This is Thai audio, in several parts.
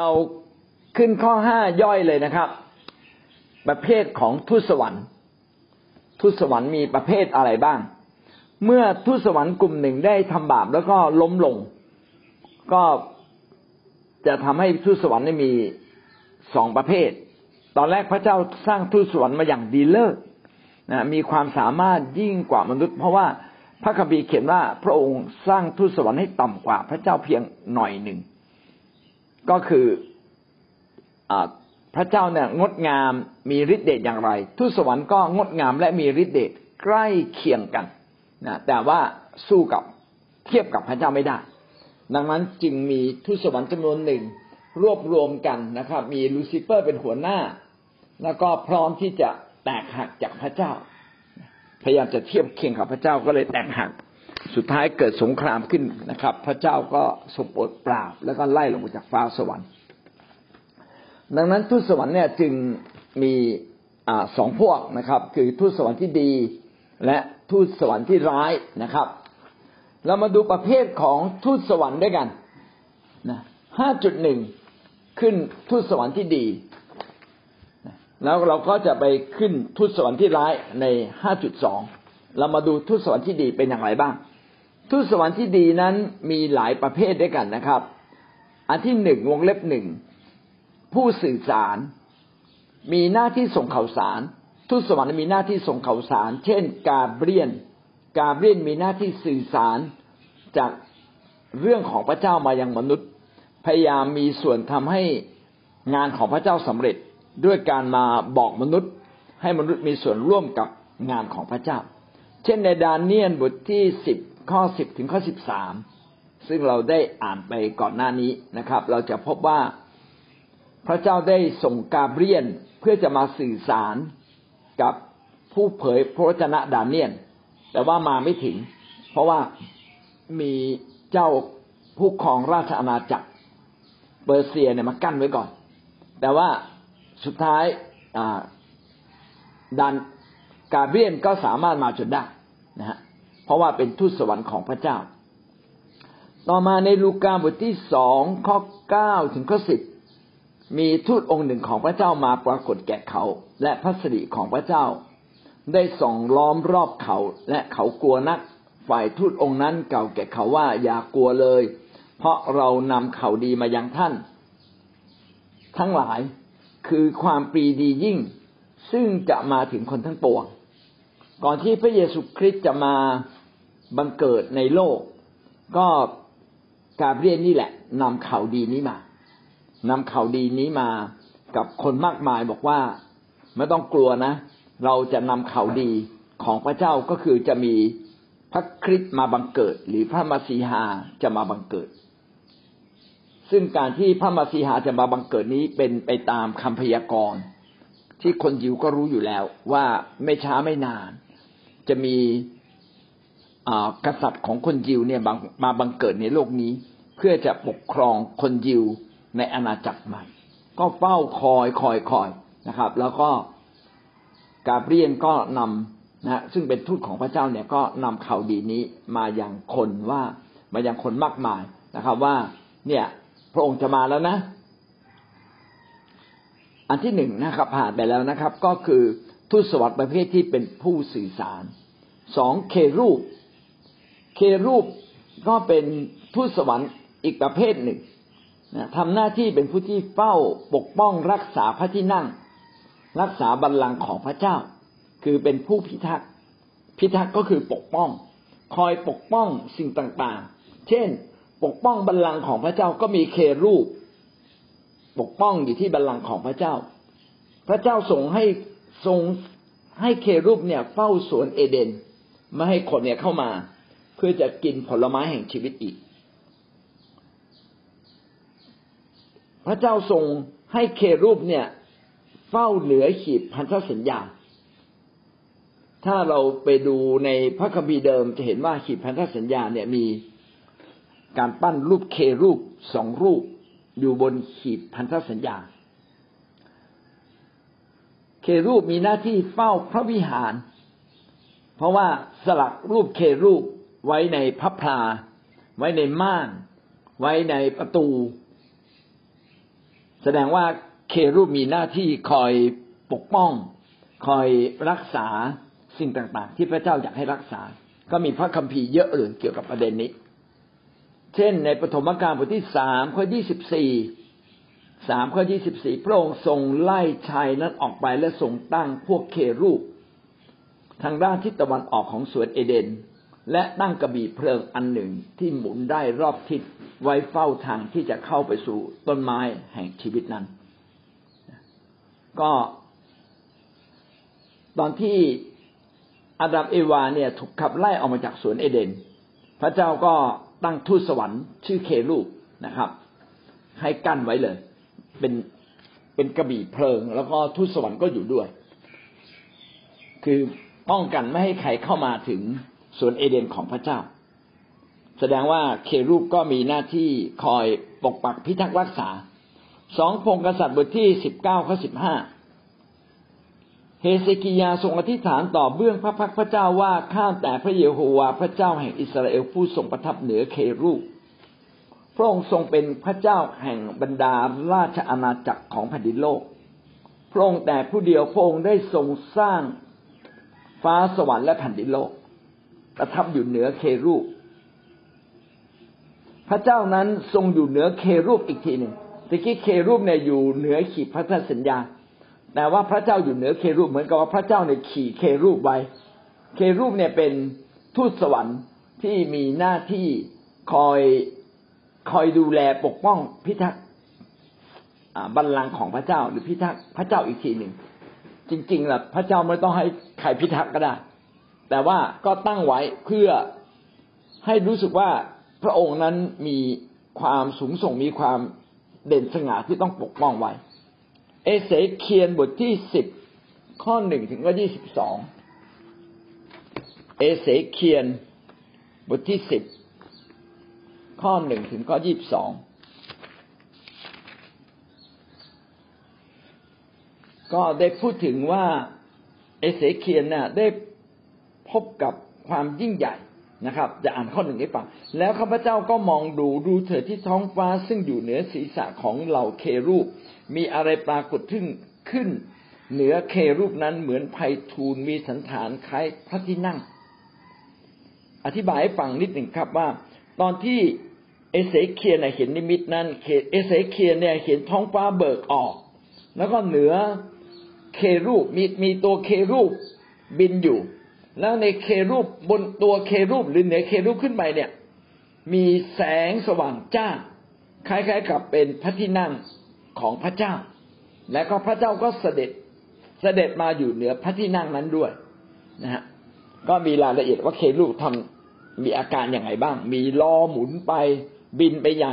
เราขึ้นข้อห้าย่อยเลยนะครับ ประเภทของทูตสวรรค์ทูตสวรรค์มีประเภทอะไรบ้าง เมื่อทูตสวรรค์กลุ่มหนึ่งได้ทำบาปแล้วก็ล้มลง ก็จะทำให้ทูตสวรรค์ได้มีสองประเภท ตอนแรกพระเจ้าสร้างทูตสวรรค์มาอย่างดีเลิศนะมีความสามารถยิ่งกว่ามนุษย์ เพราะว่าพระคัมภีร์เขียนว่าพระองค์สร้างทูตสวรรค์ให้ต่ำกว่าพระเจ้าเพียงหน่อยหนึ่ง ก็คืออพระเจ้าเนี่ยงดงามมีฤทธิ์เดชอย่างไรทูตสวรรค์ก็งดงามและมีฤทธิ์เดชใกล้เคียงกันนะแต่ว่าสู้กับเทียบกับพระเจ้าไม่ได้ ดังนั้นจึงมีทูตสวรรค์จำนวนหนึ่งรวบรวมกันนะครับ มีลูซิเฟอร์เป็นหัวหน้า แล้วก็พร้อมที่จะแตกหักจากพระเจ้า พยายามจะเทียบเคียงกับพระเจ้าก็เลยแตกหัก สุดท้ายเกิดสงครามขึ้นนะครับ พระเจ้าก็สมบทปราบแล้วก็ไล่ลงมาจากฟ้าสวรรค์ ดังนั้นทูตสวรรค์เนี่ยจึงมีอสองพวกนะครับ คือทูตสวรรค์ที่ดี และทูตสวรรค์ที่ร้ายนะครับ เรามาดูประเภทของทูตสวรรค์ด้วยกันนะห้าจุดหนึ่งขึ้นทูตสวรรค์ที่ดีแล้วเราก็จะไปขึ้นทูตสวรรค์ที่ร้ายในห้าจุดสองเรามาดูทูตสวรรค์ที่ดีเป็นอย่างไรบ้าง ทูตสวรรค์ที่ดีนั้นมีหลายประเภทด้วยกันนะครับ อันที่หนึ่งวงเล็บหนึ่งผู้สื่อสาร มีหน้าที่ส่งข่าวสาร ทูตสวรรค์มีหน้าที่ส่งข่าวสาร เช่น กาเบรียน กาเบรียนมีหน้าที่สื่อสารจากเรื่องของพระเจ้ามายังมนุษย์ พยายามมีส่วนทำให้งานของพระเจ้าสำเร็จด้วยการมาบอกมนุษย์ ให้มนุษย์มีส่วนร่วมกับงานของพระเจ้า เช่นในดานเนียนบทที่สิบ ข้อสิบถึงข้อสิบสามซึ่งเราได้อ่านไปก่อนหน้านี้นะครับ เราจะพบว่าพระเจ้าได้ส่งกาเบรียนเพื่อจะมาสื่อสารกับผู้เผยพระวจนะดานเนียน แต่ว่ามาไม่ถึง เพราะว่ามีเจ้าผู้ครองราชอาณาจักรเปอร์เซียเนี่ยมากั้นไว้ก่อน แต่ว่าสุดท้ายดันกาเบรียนก็สามารถมาจนได้นะฮะ เพราะว่าเป็นทูตสวรรค์ของพระเจ้า ต่อมาในลูกาบทที่สองข้อเก้าถึงข้อสิบมีทูตองค์หนึ่งของพระเจ้ามาปรากฏแก่เขา และพระสิริของพระเจ้า ได้ส่องล้อมรอบเขาและเขากลัวนัก ฝ่ายทูตองค์นั้นเก่าแก่เขาว่าอย่ากลัวเลย เพราะเรานำข่าวดีมายังท่าน ทั้งหลายคือความปรีดียิ่ง ซึ่งจะมาถึงคนทั้งปวงก่อนที่พระเยซูคริสต์จะมา บังเกิดในโลก ก็กาเบรียนนี่แหละนำข่าวดีนี้มานำข่าวดีนี้มากับคนมากมายบอกว่าไม่ต้องกลัวนะ เราจะนำข่าวดีของพระเจ้าก็คือจะมีพระคริสต์มาบังเกิด หรือพระมาสีหาจะมาบังเกิด ซึ่งการที่พระมาสีหาจะมาบังเกิดนี้เป็นไปตามคำพยากรณ์ ที่คนยิวก็รู้อยู่แล้วว่าไม่ช้าไม่นาน จะมี กษัตริย์ของคนยิวเนี่ยมาบังเกิดในโลกนี้ เพื่อจะปกครองคนยิวในอาณาจักรใหม่ ก็เฝ้าคอยคอยคอยนะครับ แล้วก็กาเบรียนก็นำนะซึ่งเป็นทูตของพระเจ้าเนี่ยก็นำข่าวดีนี้มาอย่างคนว่ามาอย่างคนมากมายนะครับ ว่าเนี่ยพระองค์จะมาแล้วนะ อันที่หนึ่งนะครับ ผ่านไปแล้วนะครับ ก็คือทูตสวรรค์ประเภทที่เป็นผู้สื่อสารสองเครูป เครูปก็เป็นทูตสวรรค์อีกประเภทหนึ่งนะทำหน้าที่เป็นผู้ที่เฝ้าปกป้องรักษาพระที่นั่ง รักษาบัลลังก์ของพระเจ้า คือเป็นผู้พิทักษ์พิทักษ์ก็คือปกป้อง คอยปกป้องสิ่งต่างๆ เช่น ปกป้องบัลลังก์ของพระเจ้าก็มีเครูป ปกป้องอยู่ที่บัลลังก์ของพระเจ้า พระเจ้าทรงให้ทรงให้เครูปเนี่ยเฝ้าสวนเอเดน ไม่ให้คนเนี่ยเข้ามา เพื่อจะกินผลไม้แห่งชีวิตอีก พระเจ้าทรงให้เครูปเนี่ย เฝ้าเหนือขีดพันธสัญญา ถ้าเราไปดูในพระคัมภีร์เดิมจะเห็นว่าขีดพันธสัญญาเนี่ยมีการปั้นรูปเครูปสองรูปอยู่บนขีดพันธสัญญา เครูปมีหน้าที่เฝ้าพระวิหาร เพราะว่าสลักรูปเครูป ไว้ในพระพลา ไว้ในม่าน ไว้ในประตู แสดงว่าเครูปมีหน้าที่คอยปกป้อง คอยรักษาสิ่งต่าง ๆ ที่พระเจ้าอยากให้รักษา ก็มีพระคัมภีร์เยอะเลยเกี่ยวกับประเด็นนี้ เช่น ในปฐมกาลบทที่สามข้อยี่สิบสี่สามข้อยี่สิบสี่พระองค์ทรงไล่ชายนั้นออกไปและทรงตั้งพวกเครูป ทางด้านทิศตะวันออกของสวนเอเดน และตั้งกระบี่เพลิงอันหนึ่งที่หมุนได้รอบทิศไว้เฝ้าทางที่จะเข้าไปสู่ต้นไม้แห่งชีวิตนั้น ก็ ตอนที่อาดัมเอวาเนี่ยถูกขับไล่ออกมาจากสวนเอเดน พระเจ้าก็ตั้งทูตสวรรค์ชื่อเครูปนะครับ ให้กั้นไว้เลย เป็นเป็นกระบี่เพลิง แล้วก็ทูตสวรรค์ก็อยู่ด้วย คือป้องกันไม่ให้ใครเข้ามาถึง ส่วนเอเดนของพระเจ้า แสดงว่าเครูปก็มีหน้าที่คอยปกปักพิทักษ์รักษาสองพงกษัตริย์บทที่สิบเก้าข้อสิบห้าเฮเซกิยาทรงอธิษฐานต่อเบื้องพระพักพระเจ้าว่าข้าแต่พระเยโฮวาพระเจ้าแห่งอิสราเอลผู้ทรงประทับเหนือเครูปพระองค์ทรงเป็นพระเจ้าแห่งบรรดาราชอาณาจักรของแผ่นดินโลก พระองค์แต่ผู้เดียวพระองค์ได้ทรงสร้างฟ้าสวรรค์และแผ่นดินโลก ประทับอยู่เหนือเครูป พระเจ้านั้นทรงอยู่เหนือเครูปอีกทีหนึ่งตะกี้เครูปเนี่ยอยู่เหนือขีดพันธสัญญา แต่ว่าพระเจ้าอยู่เหนือเครูปเหมือนกับว่าพระเจ้าเนี่ยขี่เครูปไว้ เครูปเนี่ยเป็นทูตสวรรค์ที่มีหน้าที่คอยคอยดูแลปกป้องพิทักษ์บัลลังก์ของพระเจ้า หรือพิทักษ์พระเจ้าอีกทีหนึ่งจริงๆล่ะพระเจ้าไม่ต้องให้ใครพิทักษ์ก็ได้ แต่ว่าก็ตั้งไว้เพื่อให้รู้สึกว่าพระองค์นั้นมีความสูงส่งมีความเด่นสง่าที่ต้องปกป้องไว้ เอเสเคียนบทที่สิบข้อหนึ่งถึงข้อยี่สิบสองเอเสเคียนบทที่สิบข้อหนึ่งถึงข้อยี่สิบสองก็ได้พูดถึงว่าเอเสเคียนน่ะได้ พบกับความยิ่งใหญ่นะครับ จะอ่านข้อหนึ่งให้ฟังแล้วข้าพเจ้าก็มองดูดูเถิดที่ท้องฟ้าซึ่งอยู่เหนือศีรษะของเหล่าเครูป มีอะไรปรากฏขึ้นขึ้น เหนือเครูปนั้นเหมือนไพทูลมีสันฐานคล้ายพระที่นั่ง อธิบายให้ฟังนิดหนึ่งครับว่า ตอนที่เอเสเคียนเห็นนิมิตนั้นเอเสเคียนเนี่ยเห็นท้องฟ้าเบิกออก แล้วก็เหนือเครูปมีมีตัวเครูปบินอยู่ แล้วในเครูปบนตัวเครูปหรือเหนือเครูปขึ้นไปเนี่ย มีแสงสว่างจ้า คล้ายๆกับเป็นพระที่นั่งของพระเจ้า และก็พระเจ้าก็เสด็จเสด็จมาอยู่เหนือพระที่นั่งนั้นด้วยนะฮะก็มีรายละเอียดว่าเครูปทำมีอาการอย่างไรบ้าง มีล้อหมุนไป บินไปไหน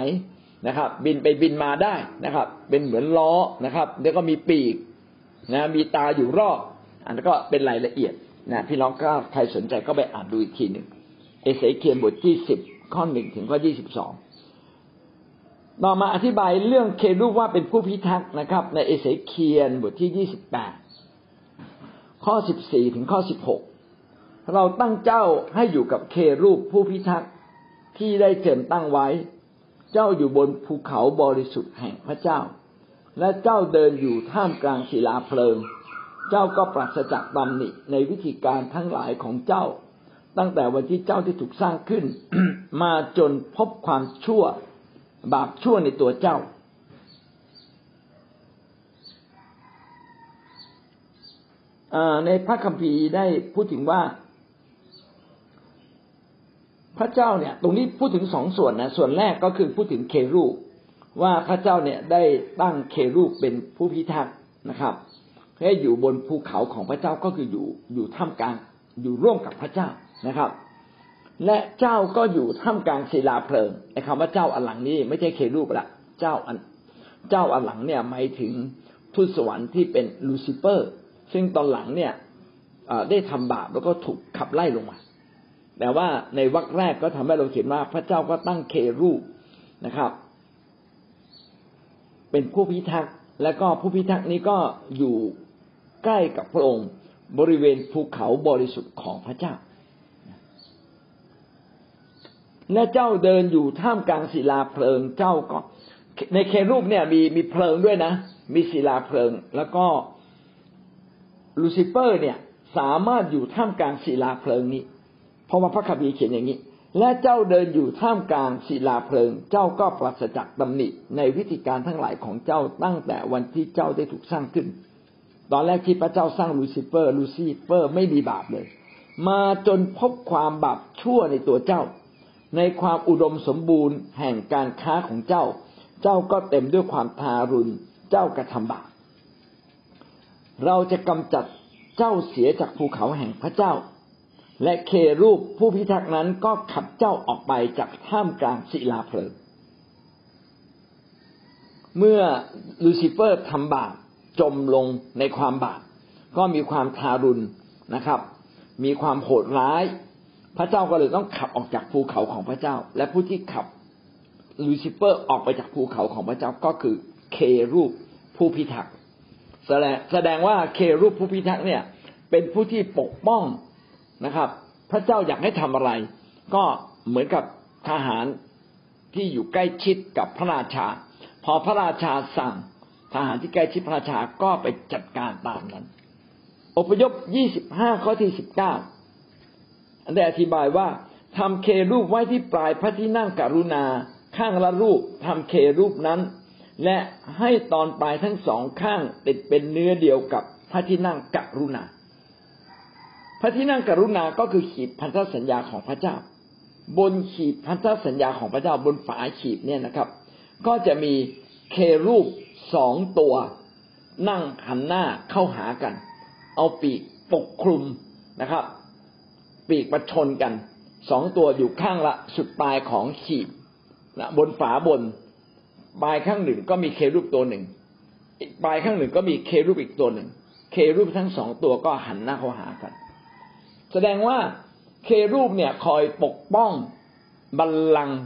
นะครับ บินไปบินมาได้นะครับ เป็นเหมือนล้อนะครับ แล้วก็มีปีกนะมีตาอยู่รอบ อันนั้นก็เป็นรายละเอียด นะพี่น้องก็ใครสนใจก็ไปอ่านดูอีกทีหนึ่งเอเสเคียนบทที่สิบข้อหนึ่งถึงข้อยี่สิบสองต่อมาอธิบายเรื่องเครูปว่าเป็นผู้พิทักษ์นะครับ ในเอเสเคียนบทที่ยี่สิบแปดข้อสิบสี่ถึงข้อสิบหกเราตั้งเจ้าให้อยู่กับเครูปผู้พิทักษ์ที่ได้เจิมตั้งไว้ เจ้าอยู่บนภูเขาบริสุทธิ์แห่งพระเจ้า และเจ้าเดินอยู่ท่ามกลางศิลาเพลิง เจ้าก็ปราศจากตำหนิในวิธีการทั้งหลายของเจ้า ตั้งแต่วันที่เจ้าที่ถูกสร้างขึ้น มาจนพบความชั่ว บาปชั่วในตัวเจ้า ในพระคัมภีร์ได้พูดถึงว่า พระเจ้าเนี่ย ตรงนี้พูดถึงสองส่วนนะส่วนแรกก็คือพูดถึงเครูปว่าพระเจ้าเนี่ยได้ตั้งเครูปเป็นผู้พิทักษ์นะครับ ให้อยู่บนภูเขาของพระเจ้าก็คืออยู่อยู่ท่ามกลางอยู่ร่วมกับพระเจ้านะครับ และเจ้าก็อยู่ท่ามกลางศิลาเพลิงไอ้คำว่าเจ้าอันหลังนี้ไม่ใช่เครูปละเจ้าอันเจ้าอันหลังเนี่ยหมายถึงทูตสวรรค์ที่เป็นลูซิเฟอร์ ซึ่งตอนหลังเนี่ยได้ทำบาปแล้วก็ถูกขับไล่ลงมา แต่ว่าในวรรคแรกก็ทำให้เราเห็นว่าพระเจ้าก็ตั้งเครูปนะครับ เป็นผู้พิทักษ์และก็ผู้พิทักษ์นี้ก็อยู่ ใกล้กับพระองค์ บริเวณภูเขาบริสุทธิ์ของพระเจ้าและเจ้าเดินอยู่ท่ามกลางศิลาเพลิงเจ้าก็ ในเครูบเนี่ยมีมีเพลิงด้วยนะ มีศิลาเพลิง แล้วก็ลูซิเฟอร์เนี่ยสามารถอยู่ท่ามกลางศิลาเพลิงนี้ เพราะว่าพระคัมภีร์เขียนอย่างนี้ และเจ้าเดินอยู่ท่ามกลางศิลาเพลิง เจ้าก็ปราศจากตำหนิในวิธีการทั้งหลายของเจ้าตั้งแต่วันที่เจ้าได้ถูกสร้างขึ้น ตอนแรกที่พระเจ้าสร้างลูซิเฟอร์ ลูซิเฟอร์ไม่มีบาปเลย มาจนพบความบาปชั่วในตัวเจ้า ในความอุดมสมบูรณ์แห่งการค้าของเจ้า เจ้าก็เต็มด้วยความทารุณ เจ้ากระทำบาป เราจะกำจัดเจ้าเสียจากภูเขาแห่งพระเจ้า และเครูบผู้พิทักษ์นั้นก็ขับเจ้าออกไปจากท่ามกลางศิลาเพลิงเมื่อลูซิเฟอร์ทำบาป จมลงในความบาปก็มีความทารุณนะครับ มีความโหดร้าย พระเจ้าก็เลยต้องขับออกจากภูเขาของพระเจ้า และผู้ที่ขับลูซิเฟอร์ออกไปจากภูเขาของพระเจ้าก็คือเครูบผู้พิทักษ์แสดงแสดงว่าเครูบผู้พิทักษ์เนี่ย เป็นผู้ที่ปกป้องนะครับ พระเจ้าอยากให้ทำอะไร ก็เหมือนกับทหารที่อยู่ใกล้ชิดกับพระราชา พอพระราชาสั่ง ทหารที่ใกล้ชิดพระราชาก็ไปจัดการตามนั้น อพยพยี่สิบห้าข้อที่สิบเก้าได้อธิบายว่าทำเครูปไว้ที่ปลายพระที่นั่งกรุณา ข้างละรูปทำเครูปนั้น และให้ตอนปลายทั้งสองข้างติดเป็นเนื้อเดียวกับพระที่นั่งกรุณา พระที่นั่งกรุณาก็คือขีดพันธสัญญาของพระเจ้า บนขีดพันธสัญญาของพระเจ้าบนฝาขีดเนี่ยนะครับ ก็จะมีเครูป สองตัวนั่งหันหน้าเข้าหากัน เอาปีกปกคลุมนะครับ ปีกประชนกันสองตัวอยู่ข้างละสุดปลายของขีดนะบนฝาบน ปลายข้างหนึ่งก็มีเครูปตัวหนึ่งอีกปลายข้างหนึ่งก็มีเครูปอีกตัวหนึ่ง เครูปทั้งสองตัวก็หันหน้าเข้าหากัน แสดงว่าเครูปเนี่ยคอยปกป้องบัลลังก์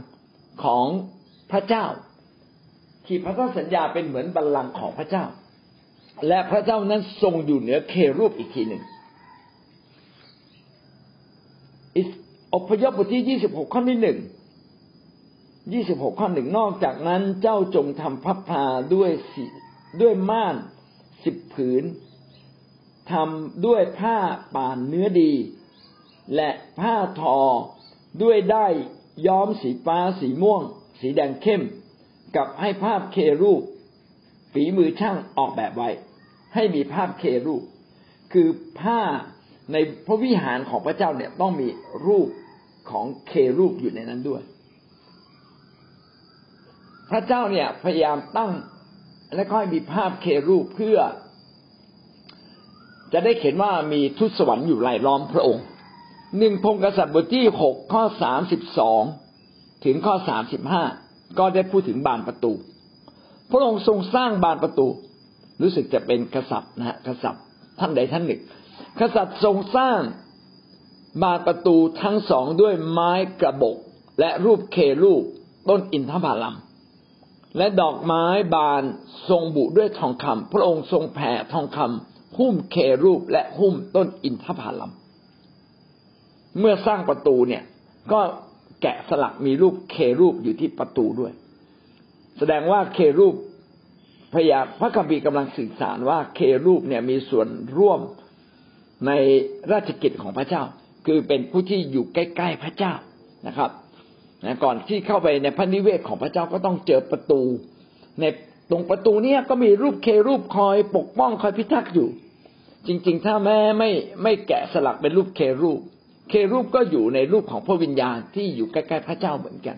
ของพระเจ้า ขีดพระเจ้าสัญญาเป็นเหมือนบัลลังก์ของพระเจ้า และพระเจ้านั้นทรงอยู่เหนือเครูปอีกทีหนึ่งอพยพบทที่ยี่สิบหกข้อที่หนึ่งยี่สิบหกข้อหนึ่งนอกจากนั้นเจ้าจงทำพับพาด้วยสิด้วยม่านสิบผืนทำด้วยผ้าป่านเนื้อดี และผ้าทอด้วยได้ย้อมสีฟ้าสีม่วง สีแดงเข้ม กับให้ภาพเครูป ฝีมือช่างออกแบบไว้ ให้มีภาพเครูป คือผ้าในพระวิหารของพระเจ้าเนี่ยต้องมีรูปของเครูปอยู่ในนั้นด้วย พระเจ้าเนี่ยพยายามตั้งและก็ให้มีภาพเครูปเพื่อ จะได้เห็นว่ามีทุตสวรรค์อยู่รายล้อมพระองค์หนึ่งพงกษัตริย์บทที่หกข้อสามสิบสองถึงข้อสามสิบห้า ก็ได้พูดถึงบานประตู พระองค์ทรงสร้างบานประตู รู้สึกจะเป็นกษัตริย์นะฮะกษัตริย์ท่านใดท่านหนึ่ง กษัตริย์ทรงสร้างบานประตูทั้งสองด้วยไม้กระบอกและรูปเครูปต้นอินทผลัมและดอกไม้บานทรงบุด้วยทองคำพระองค์ทรงแผ่ทองคำหุ้มเครูปและหุ้มต้นอินทผลัมเมื่อสร้างประตูเนี่ยก็ แกะสลักมีรูปเครูปอยู่ที่ประตูด้วย แสดงว่าเครูปพยาพระคัมภีร์กำลังสื่อสารว่าเครูปเนี่ยมีส่วนร่วมในราชกิจของพระเจ้า คือเป็นผู้ที่อยู่ใกล้ ๆ พระเจ้านะครับนะก่อนที่เข้าไปในพระนิเวศของพระเจ้าก็ต้องเจอประตู ในตรงประตูเนี้ยก็มีรูปเครูปคอยปกป้องคอยพิทักษ์อยู่ จริง ๆ ถ้าแม่ไม่ไม่แกะสลักเป็นรูปเครูป เครูปก็อยู่ในรูปของพระวิญญาณที่อยู่ใกล้ๆพระเจ้าเหมือนกัน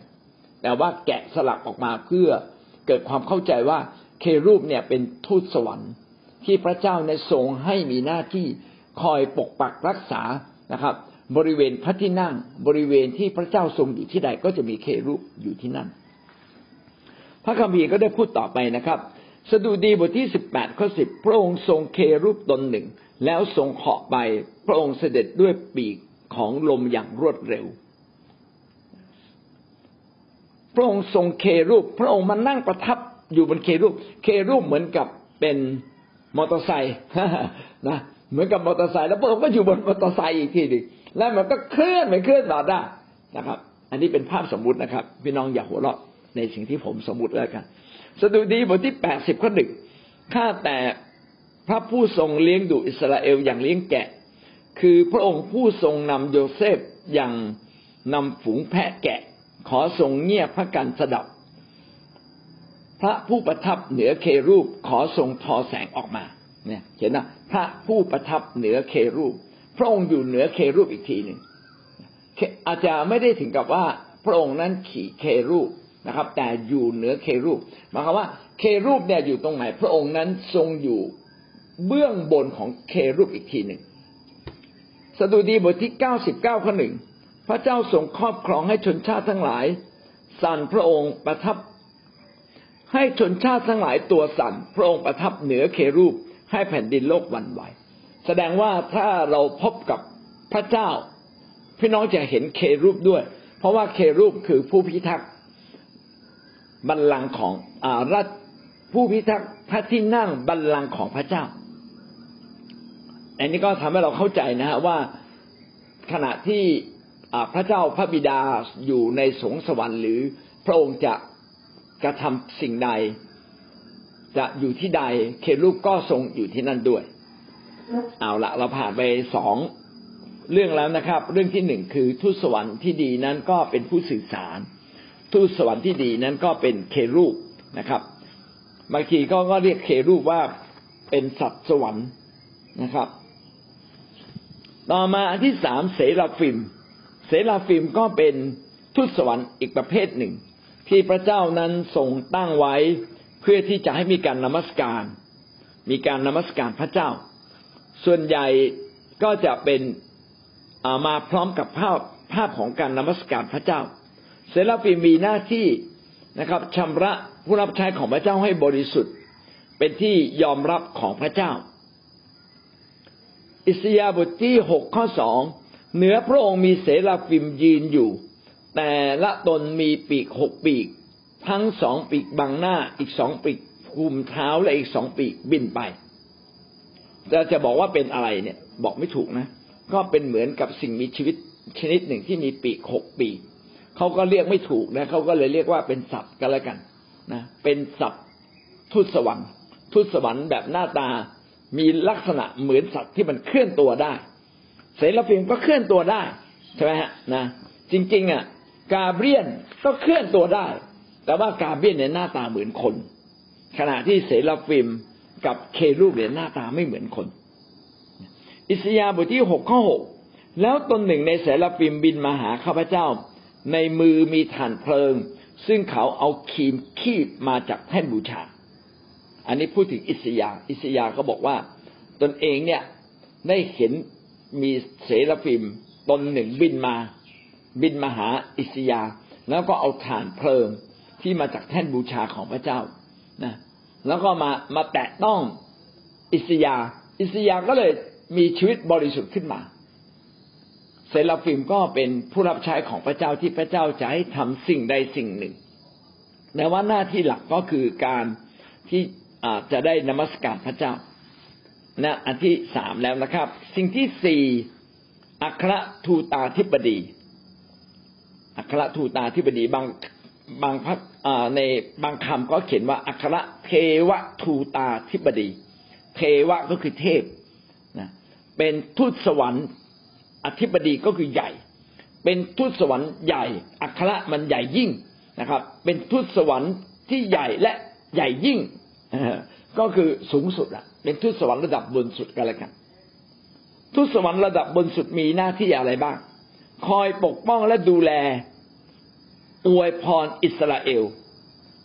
แต่ว่าแกะสลักออกมาเพื่อเกิดความเข้าใจว่าเครูปเนี่ยเป็นทูตสวรรค์ ที่พระเจ้าในทรงให้มีหน้าที่คอยปกปักรักษานะครับ บริเวณพระที่นั่งบริเวณที่พระเจ้าทรงอยู่ที่ใดก็จะมีเครูปอยู่ที่นั่น พระคัมภีร์ก็ได้พูดต่อไปนะครับสดุดีบทที่สิบแปดข้อสิบพระองค์ทรงเครูปตนหนึ่ง แล้วทรงเหาะไปพระองค์เสด็จด้วยปีก ของลมอย่างรวดเร็ว พระองค์ทรงเครูป พระองค์มานั่งประทับอยู่บนเครูป เครูปเหมือนกับเป็นมอเตอร์ไซค์นะเหมือนกับมอเตอร์ไซค์แล้วพระองค์ก็อยู่บนมอเตอร์ไซค์อีกทีหนึ่งแล้วมันก็เคลื่อนไปเคลื่อนต่อได้นะครับ อันนี้เป็นภาพสมมุตินะครับ พี่น้องอย่าหัวเราะในสิ่งที่ผมสมมุติแล้วกัน สดุดีบทที่แปดสิบข้อหนึ่งข้าแต่พระผู้ทรงเลี้ยงดูอิสราเอลอย่างเลี้ยงแกะ คือพระองค์ผู้ทรงนำโยเซฟอย่างนำฝูงแพะแกะ ขอทรงเงียบพระกันสดับ พระผู้ประทับเหนือเครูปขอทรงทอแสงออกมา เนี่ยเห็นนะพระผู้ประทับเหนือเครูป พระองค์อยู่เหนือเครูปอีกทีหนึ่งอาจจะไม่ได้ถึงกับว่าพระองค์นั้นขี่เครูปนะครับ แต่อยู่เหนือเครูปหมายความว่าเครูปเนี่ยอยู่ตรงไหน พระองค์นั้นทรงอยู่เบื้องบนของเครูปอีกทีหนึ่ง สดุดีบทที่เก้าสิบเก้าข้อหนึ่งพระเจ้าทรงครอบครองให้ชนชาติทั้งหลาย สั่นพระองค์ประทับ ให้ชนชาติทั้งหลายตัวสั่น พระองค์ประทับเหนือเครูปให้แผ่นดินโลกวันไหวแสดงว่าถ้าเราพบกับพระเจ้า พี่น้องจะเห็นเครูปด้วย เพราะว่าเครูปคือผู้พิทักษ์บัลลังก์ของอารัฐผู้พิทักษ์พระที่นั่งบัลลังก์ของพระเจ้า อันนี้ก็ทำให้เราเข้าใจนะฮะว่าขณะที่พระเจ้าพระบิดาอยู่ในสงสวรรค์ หรือพระองค์จะกระทำสิ่งใด จะอยู่ที่ใด เครูปก็ทรงอยู่ที่นั่นด้วย เอาละเราผ่านไปสองเรื่องแล้วนะครับ เรื่องที่หนึ่งคือทูตสวรรค์ที่ดีนั้นก็เป็นผู้สื่อสาร ทูตสวรรค์ที่ดีนั้นก็เป็นเครูปนะครับบางทีก็เรียกเครูปว่าเป็นสัตว์สวรรค์นะครับ ต่อมาอันที่สามเสราฟิม เสราฟิมก็เป็นทูตสวรรค์อีกประเภทหนึ่ง ที่พระเจ้านั้นทรงตั้งไว้เพื่อที่จะให้มีการนมัสการ มีการนมัสการพระเจ้า ส่วนใหญ่ก็จะเป็นมาพร้อมกับภาพภาพของการนมัสการพระเจ้าเซราฟิมมีหน้าที่นะครับชำระผู้รับใช้ของพระเจ้าให้บริสุทธิ์ เป็นที่ยอมรับของพระเจ้า อิสยาบทที่หกข้อสองเหนือพระองค์มีเสราฟิมยืนอยู่ แต่ละตนมีปีกหกปีก ทั้งสองปีกบังหน้าอีกสองปีกคุมเท้าและอีกสองปีกบินไปจะจะบอกว่าเป็นอะไรเนี่ย บอกไม่ถูกนะ ก็เป็นเหมือนกับสิ่งมีชีวิตชนิดหนึ่งที่มีปีกหกปีกเขาก็เรียกไม่ถูกนะเขาก็เลยเรียกว่าเป็นสัตว์กันแล้วกันนะเป็นสัตว์ทูตสวรรค์ทูตสวรรค์แบบหน้าตา มีลักษณะเหมือนสัตว์ที่มันเคลื่อนตัวได้เสราฟิมก็เคลื่อนตัวได้ใช่ไหมฮะนะจริงๆอะกาเบียนก็เคลื่อนตัวได้ แต่ว่ากาเบียนเนี่ยหน้าตาเหมือนคน ขณะที่เสราฟิมกับเครูปเนี่ยหน้าตาไม่เหมือนคน อิสยาบทที่หกข้อหกแล้วตนหนึ่งในเสราฟิมบินมาหาข้าพเจ้า ในมือมีฐานเพลิง ซึ่งเขาเอาคีมคีบมาจากแท่นบูชา อันนี้พูดถึงอิสยา อิสยาก็บอกว่า ตนเองเนี่ยได้เห็นมีเสรฟิมตนหนึ่งบินมา บินมาหาอิสยา แล้วก็เอาฐานเพลิงที่มาจากแท่นบูชาของพระเจ้านะแล้วก็มามาแตะต้องอิสยา อิสยาก็เลยมีชีวิตบริสุทธิ์ขึ้นมา เซราฟิมก็เป็นผู้รับใช้ของพระเจ้าที่พระเจ้าจะให้ทำสิ่งใดสิ่งหนึ่งแต่ว่าหน้าที่หลักก็คือการที่ จะได้นมัสการพระเจ้านะอันที่สามแล้วนะครับ สิ่งที่สี่อัครทูตาธิบดีอัครทูตาธิบดีบางบางพักในบางคำก็เขียนว่าอัครเทวทูตาธิบดี เทวะก็คือเทพนะเป็นทูตสวรรค์อธิบดีก็คือใหญ่ เป็นทูตสวรรค์ใหญ่ อัครมันใหญ่ยิ่งนะครับ เป็นทูตสวรรค์ที่ใหญ่และใหญ่ยิ่ง ก็คือสูงสุดอะเป็นทูตสวรรค์ระดับบนสุดกันแล้วกันทูตสวรรค์ระดับบนสุดมีหน้าที่อะไรบ้าง คอยปกป้องและดูแล อวยพรอิสราเอล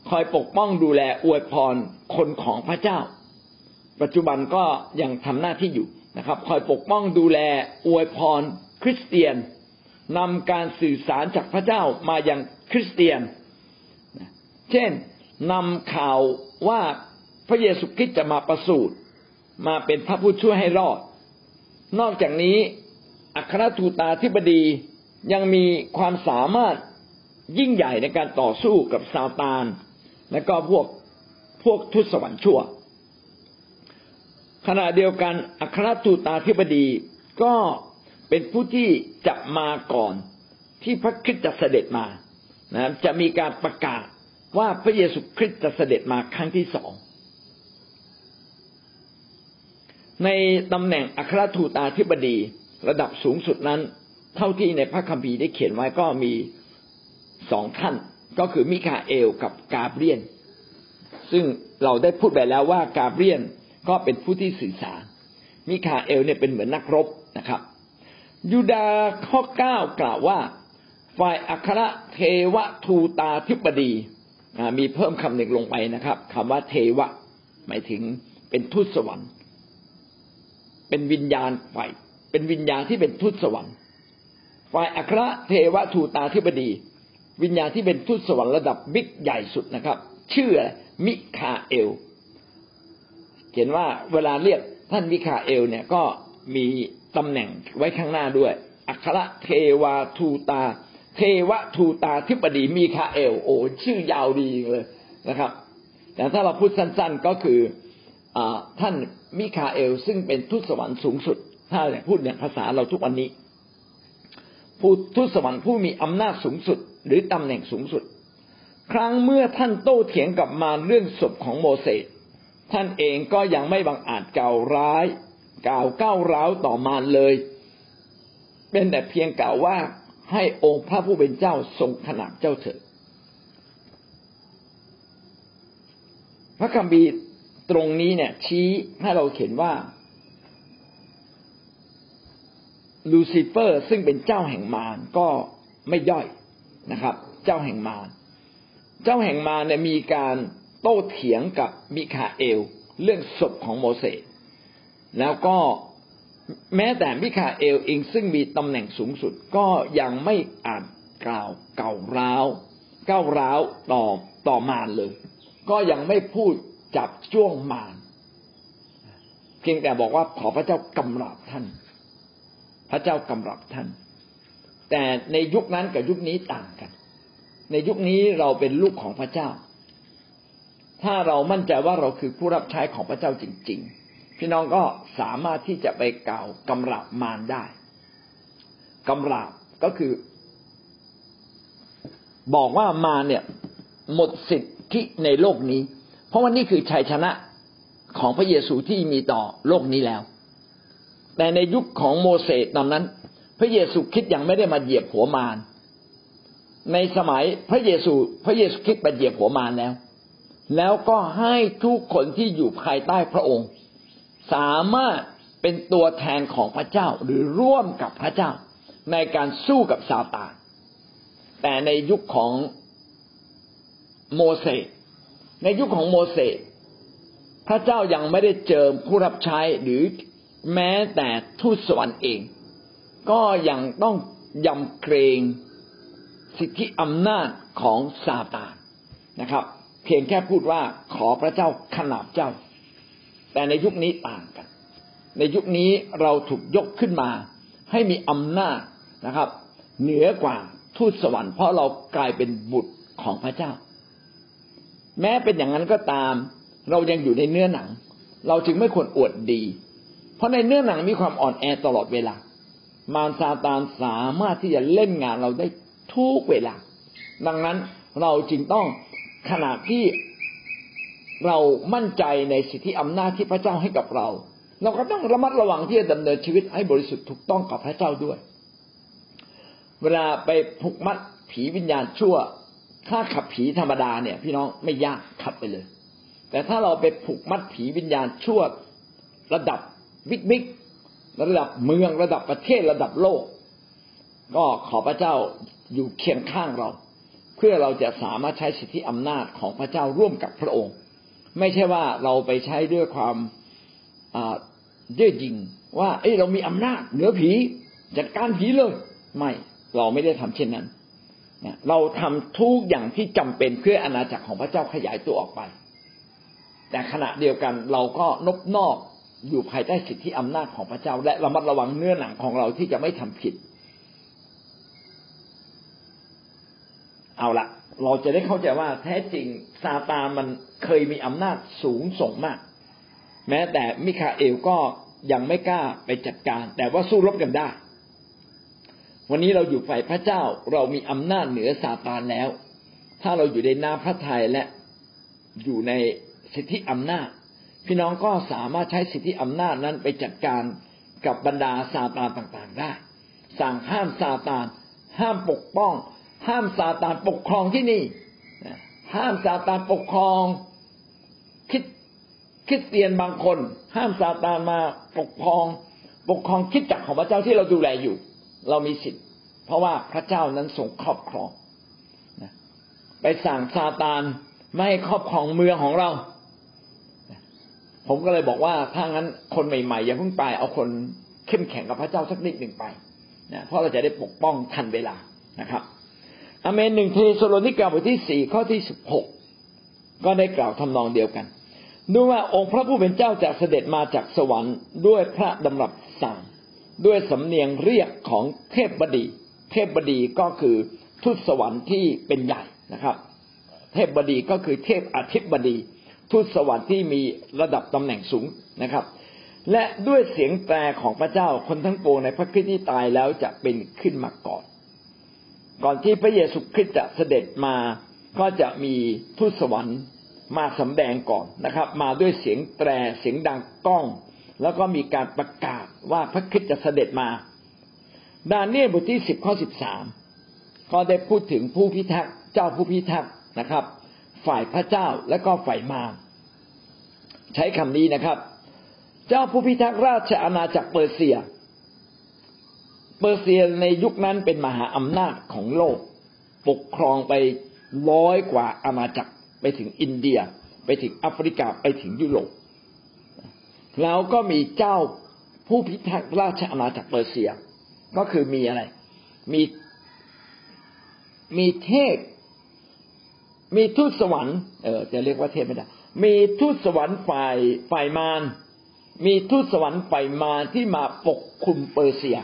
คอยปกป้องดูแลอวยพรคนของพระเจ้า ปัจจุบันก็ยังทำหน้าที่อยู่นะครับ คอยปกป้องดูแลอวยพรคริสเตียนนำการสื่อสารจากพระเจ้ามายังคริสเตียน เช่นนำข่าวว่า ระเยซูคริสต์จะมาประสูติมาเป็นพระผู้ช่วยให้รอด นอกจากนี้ อัครทูตาธิบดียังมีความสามารถยิ่งใหญ่ในการต่อสู้กับซาตาน และก็พวกพวกทุตสวรรค์ชั่ว ขณะเดียวกันอัครทูตาธิบดีก็เป็นผู้ที่จะมาก่อนที่พระคริสต์จะเสด็จมานะจะมีการประกาศว่าพระเยซูคริสต์จะเสด็จมาครั้งที่สอง ในตำแหน่งอัครทูตาธิบดีระดับสูงสุดนั้น เท่าที่ในพระคัมภีร์ได้เขียนไว้ก็มีสองท่าน ก็คือมิคาเอลกับกาเบรียน ซึ่งเราได้พูดไปแล้วว่ากาเบรียนก็เป็นผู้ที่สื่อสารมิคาเอลเนี่ยเป็นเหมือนนักรบนะครับ ยูดาข้อเก้ากล่าวว่า ฝ่ายอัครเทวทูตาธิบดีมีเพิ่มคำหนึ่งลงไปนะครับคำว่าเทวะ หมายถึงเป็นทูตสวรรค์ เป็นวิญญาณฝ่ายเป็นวิญญาณที่เป็นทูตสวรรค์ฝ่ายอัครเทวทูตาธิบดี วิญญาณที่เป็นทูตสวรรค์ระดับบิ๊กใหญ่สุดนะครับ ชื่อมิคาเอล เขียนว่าเวลาเรียกท่านมิคาเอลเนี่ยก็มีตำแหน่งไว้ข้างหน้าด้วย อัครเทวาทูตา เทวทูตาธิบดีมิคาเอล โอ้ชื่อยาวดีเลยนะครับ แต่ถ้าเราพูดสั้นๆก็คือ ท่านมิคาเอลซึ่งเป็นทูตสวรรค์สูงสุด ถ้าพูดเนี่ยภาษาเราทุกวันนี้ ผู้ทูตสวรรค์ผู้มีอำนาจสูงสุด หรือตำแหน่งสูงสุด ครั้งเมื่อท่านโต้เถียงกับมารเรื่องศพของโมเสสท่านเองก็ยังไม่บังอาจกล่าวร้าย กล่าวก้าวร้าวต่อมารเลย เป็นแต่เพียงกล่าวว่าให้องค์พระผู้เป็นเจ้าทรงขนาบเจ้าเถิดพระคัมภีร์ ตรงนี้เนี่ย ชี้ให้เราเห็นว่าลูซิเฟอร์ซึ่งเป็นเจ้าแห่งมารก็ไม่ย่อยนะครับ เจ้าแห่งมารเจ้าแห่งมารเนี่ยมีการโต้เถียงกับมิคาเอล เรื่องศพของโมเสสแล้วก็แม้แต่มิคาเอลเองซึ่งมีตำแหน่งสูงสุดก็ยังไม่อ่าจกล่าวเก่าร้าวก้าวร้าวต่อต่อมารเลย ก็ยังไม่พูด จับจ้วงมารเพียงแต่บอกว่าขอพระเจ้ากำราบท่าน พระเจ้ากำราบท่าน แต่ในยุคนั้นกับยุคนี้ต่างกัน ในยุคนี้เราเป็นลูกของพระเจ้า ถ้าเรามั่นใจว่าเราคือผู้รับใช้ของพระเจ้าจริง ๆ พี่น้องก็สามารถที่จะไปกล่าวกำราบมารได้กำราบก็คือ บอกว่ามารเนี่ย หมดสิทธิในโลกนี้ เพราะว่านี่คือชัยชนะของพระเยซูที่มีต่อโลกนี้แล้ว แต่ในยุคของโมเสสตอนนั้น พระเยซูคิดยังไม่ได้มาเหยียบหัวมารในสมัยพระเยซู พระเยซูคิดมาเหยียบหัวมารแล้ว แล้วก็ให้ทุกคนที่อยู่ภายใต้พระองค์ สามารถเป็นตัวแทนของพระเจ้าหรือร่วมกับพระเจ้า ในการสู้กับซาตานแต่ในยุคของโมเสส ในยุคของโมเสสพระเจ้ายังไม่ได้เจิมผู้รับใช้หรือแม้แต่ทูตสวรรค์เอง ก็ยังต้องยำเกรงสิทธิอำนาจของซาตานนะครับ เพียงแค่พูดว่าขอพระเจ้าขนาบเจ้า แต่ในยุคนี้ต่างกัน ในยุคนี้เราถูกยกขึ้นมา ให้มีอำนาจนะครับ เหนือกว่าทูตสวรรค์เพราะเรากลายเป็นบุตรของพระเจ้า แม้เป็นอย่างนั้นก็ตาม เรายังอยู่ในเนื้อหนัง เราจึงไม่ควรอวดดี เพราะในเนื้อหนังมีความอ่อนแอตลอดเวลา มารซาตานสามารถที่จะเล่นงานเราได้ทุกเวลา ดังนั้นเราจึงต้องขณะที่เรามั่นใจในสิทธิอำนาจที่พระเจ้าให้กับเรา เราก็ต้องระมัดระวังที่จะดำเนินชีวิตให้บริสุทธิ์ถูกต้องกับพระเจ้าด้วย เวลาไปผูกมัดผีวิญญาณชั่ว ถ้าขับผีธรรมดาเนี่ย พี่น้องไม่ยากขับไปเลย แต่ถ้าเราไปผูกมัดผีวิญญาณชั่วระดับบิ๊กบิ๊กระดับเมืองระดับประเทศระดับโลก ก็ขอพระเจ้าอยู่เคียงข้างเรา เพื่อเราจะสามารถใช้สิทธิอำนาจของพระเจ้าร่วมกับพระองค์ ไม่ใช่ว่าเราไปใช้ด้วยความเย่อหยิ่งว่า เอ้เรามีอำนาจเหนือผีจัดการผีเลย ไม่เราไม่ได้ทำเช่นนั้น เราทำทุกอย่างที่จำเป็นเพื่ออาณาจักรของพระเจ้าขยายตัวออกไป แต่ขณะเดียวกันเราก็นบนอกอยู่ภายใต้สิทธิอำนาจของพระเจ้า และระมัดระวังเนื้อหนังของเราที่จะไม่ทำผิด เอาละเราจะได้เข้าใจว่าแท้จริงซาตานมันเคยมีอำนาจสูงส่งมาก แม้แต่มิคาเอลก็ยังไม่กล้าไปจัดการ แต่ว่าสู้รบกันได้ วันนี้เราอยู่ฝ่ายพระเจ้าเรามีอำนาจเหนือซาตานแล้ว ถ้าเราอยู่ในน้ำพระทัยและอยู่ในสิทธิอำนาจ พี่น้องก็สามารถใช้สิทธิอำนาจนั้นไปจัดการกับบรรดาซาตานต่างๆได้ สั่งห้ามซาตาน ห้ามปกป้อง ห้ามซาตานปกครองที่นี่ห้ามซาตานปกครองคิดคริสเตียนบางคน ห้ามซาตานมาปกครอง ปกครองคิดจักของพระเจ้าที่เราดูแลอยู่ เรามีสิทธิ์ เพราะว่าพระเจ้านั้นทรงครอบครองไปสั่งซาตานไม่ให้ครอบครองเมืองของเรา ผมก็เลยบอกว่าถ้างั้นคนใหม่ๆอย่าเพิ่งไปเอาคนเข้มแข็งกับพระเจ้าสักนิดหนึ่งไปนะเพราะเราจะได้ปกป้องทันเวลานะครับ อเมนหนึ่งเทสโลนิกาบทที่สี่ข้อที่สิบหกก็ได้กล่าวทำนองเดียวกันดูว่าองค์พระผู้เป็นเจ้าจะเสด็จมาจากสวรรค์ด้วยพระดำรับสั่ง ด้วยสำเนียงเรียกของเทพบดี เทพบดีก็คือทูตสวรรค์ที่เป็นใหญ่นะครับ เทพบดีก็คือเทพอธิบดีทูตสวรรค์ที่มีระดับตำแหน่งสูงนะครับ และด้วยเสียงแตรของพระเจ้าคนทั้งปวงในพระคริสต์ที่ตายแล้วจะเป็นขึ้นมาก่อน ก่อนที่พระเยซูคริสต์จะเสด็จมาก็จะมีทูตสวรรค์มาสำแดงก่อนนะครับ มาด้วยเสียงแตรเสียงดังก้อง แล้วก็มีการประกาศว่าพระคริสต์จะเสด็จมา ดาเนียลบทที่สิบข้อสิบสามก็ได้พูดถึงผู้พิทักษ์เจ้าผู้พิทักษ์นะครับ ฝ่ายพระเจ้าและก็ฝ่ายมารใช้คำนี้นะครับ เจ้าผู้พิทักษ์ราชอาณาจักรเปอร์เซีย เปอร์เซียในยุคนั้นเป็นมหาอำนาจของโลก ปกครองไปร้อยกว่าอาณาจักรไปถึงอินเดีย ไปถึงแอฟริกาไปถึงยุโรป แล้วก็มีเจ้าผู้พิทักษ์ราชอาณาจักรเปอร์เซีย ก็คือมีอะไร มีมีเทพ มีทูตสวรรค์เออจะเรียกว่าเทพไม่ได้ มีทูตสวรรค์ฝ่ายฝ่ายมารมีทูตสวรรค์ฝ่ายมารที่มาปกคลุมเปอร์เซีย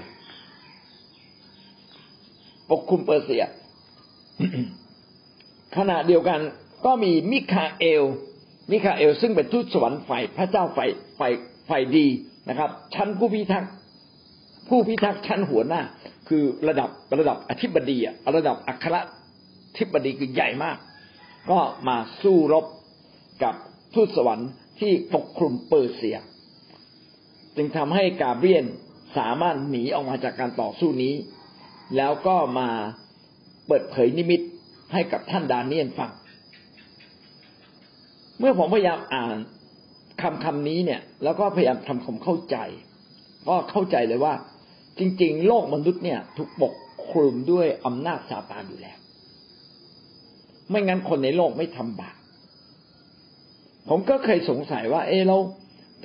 ปกคลุมเปอร์เซีย ขณะเดียวกันก็มีมิคาเอล มิคาเอล ซึ่งเป็นทูตสวรรค์ฝ่ายพระเจ้าฝ่าย ฝ่ายฝ่ายดีนะครับ ชั้นผู้พิทักษ์ผู้พิทักษ์ชั้นหัวหน้า คือระดับระดับอธิบดีอะระดับอัครธิบดีคือใหญ่มาก ก็มาสู้รบกับทูตสวรรค์ที่ปกคลุมเปอร์เซีย จึงทำให้กาเบรียลสามารถหนีออกมาจากการต่อสู้นี้ แล้วก็มาเปิดเผยนิมิตให้กับท่านดาเนียลฟัง เมื่อผมพยายามอ่าน คำคำนี้เนี่ย แล้วก็พยายามทำความเข้าใจ ก็เข้าใจเลยว่า จริง ๆ โลกมนุษย์เนี่ย ถูกปกคลุมด้วยอำนาจซาตานอยู่แล้ว ไม่งั้นคนในโลกไม่ทำบาปผมก็เคยสงสัยว่า เออเรา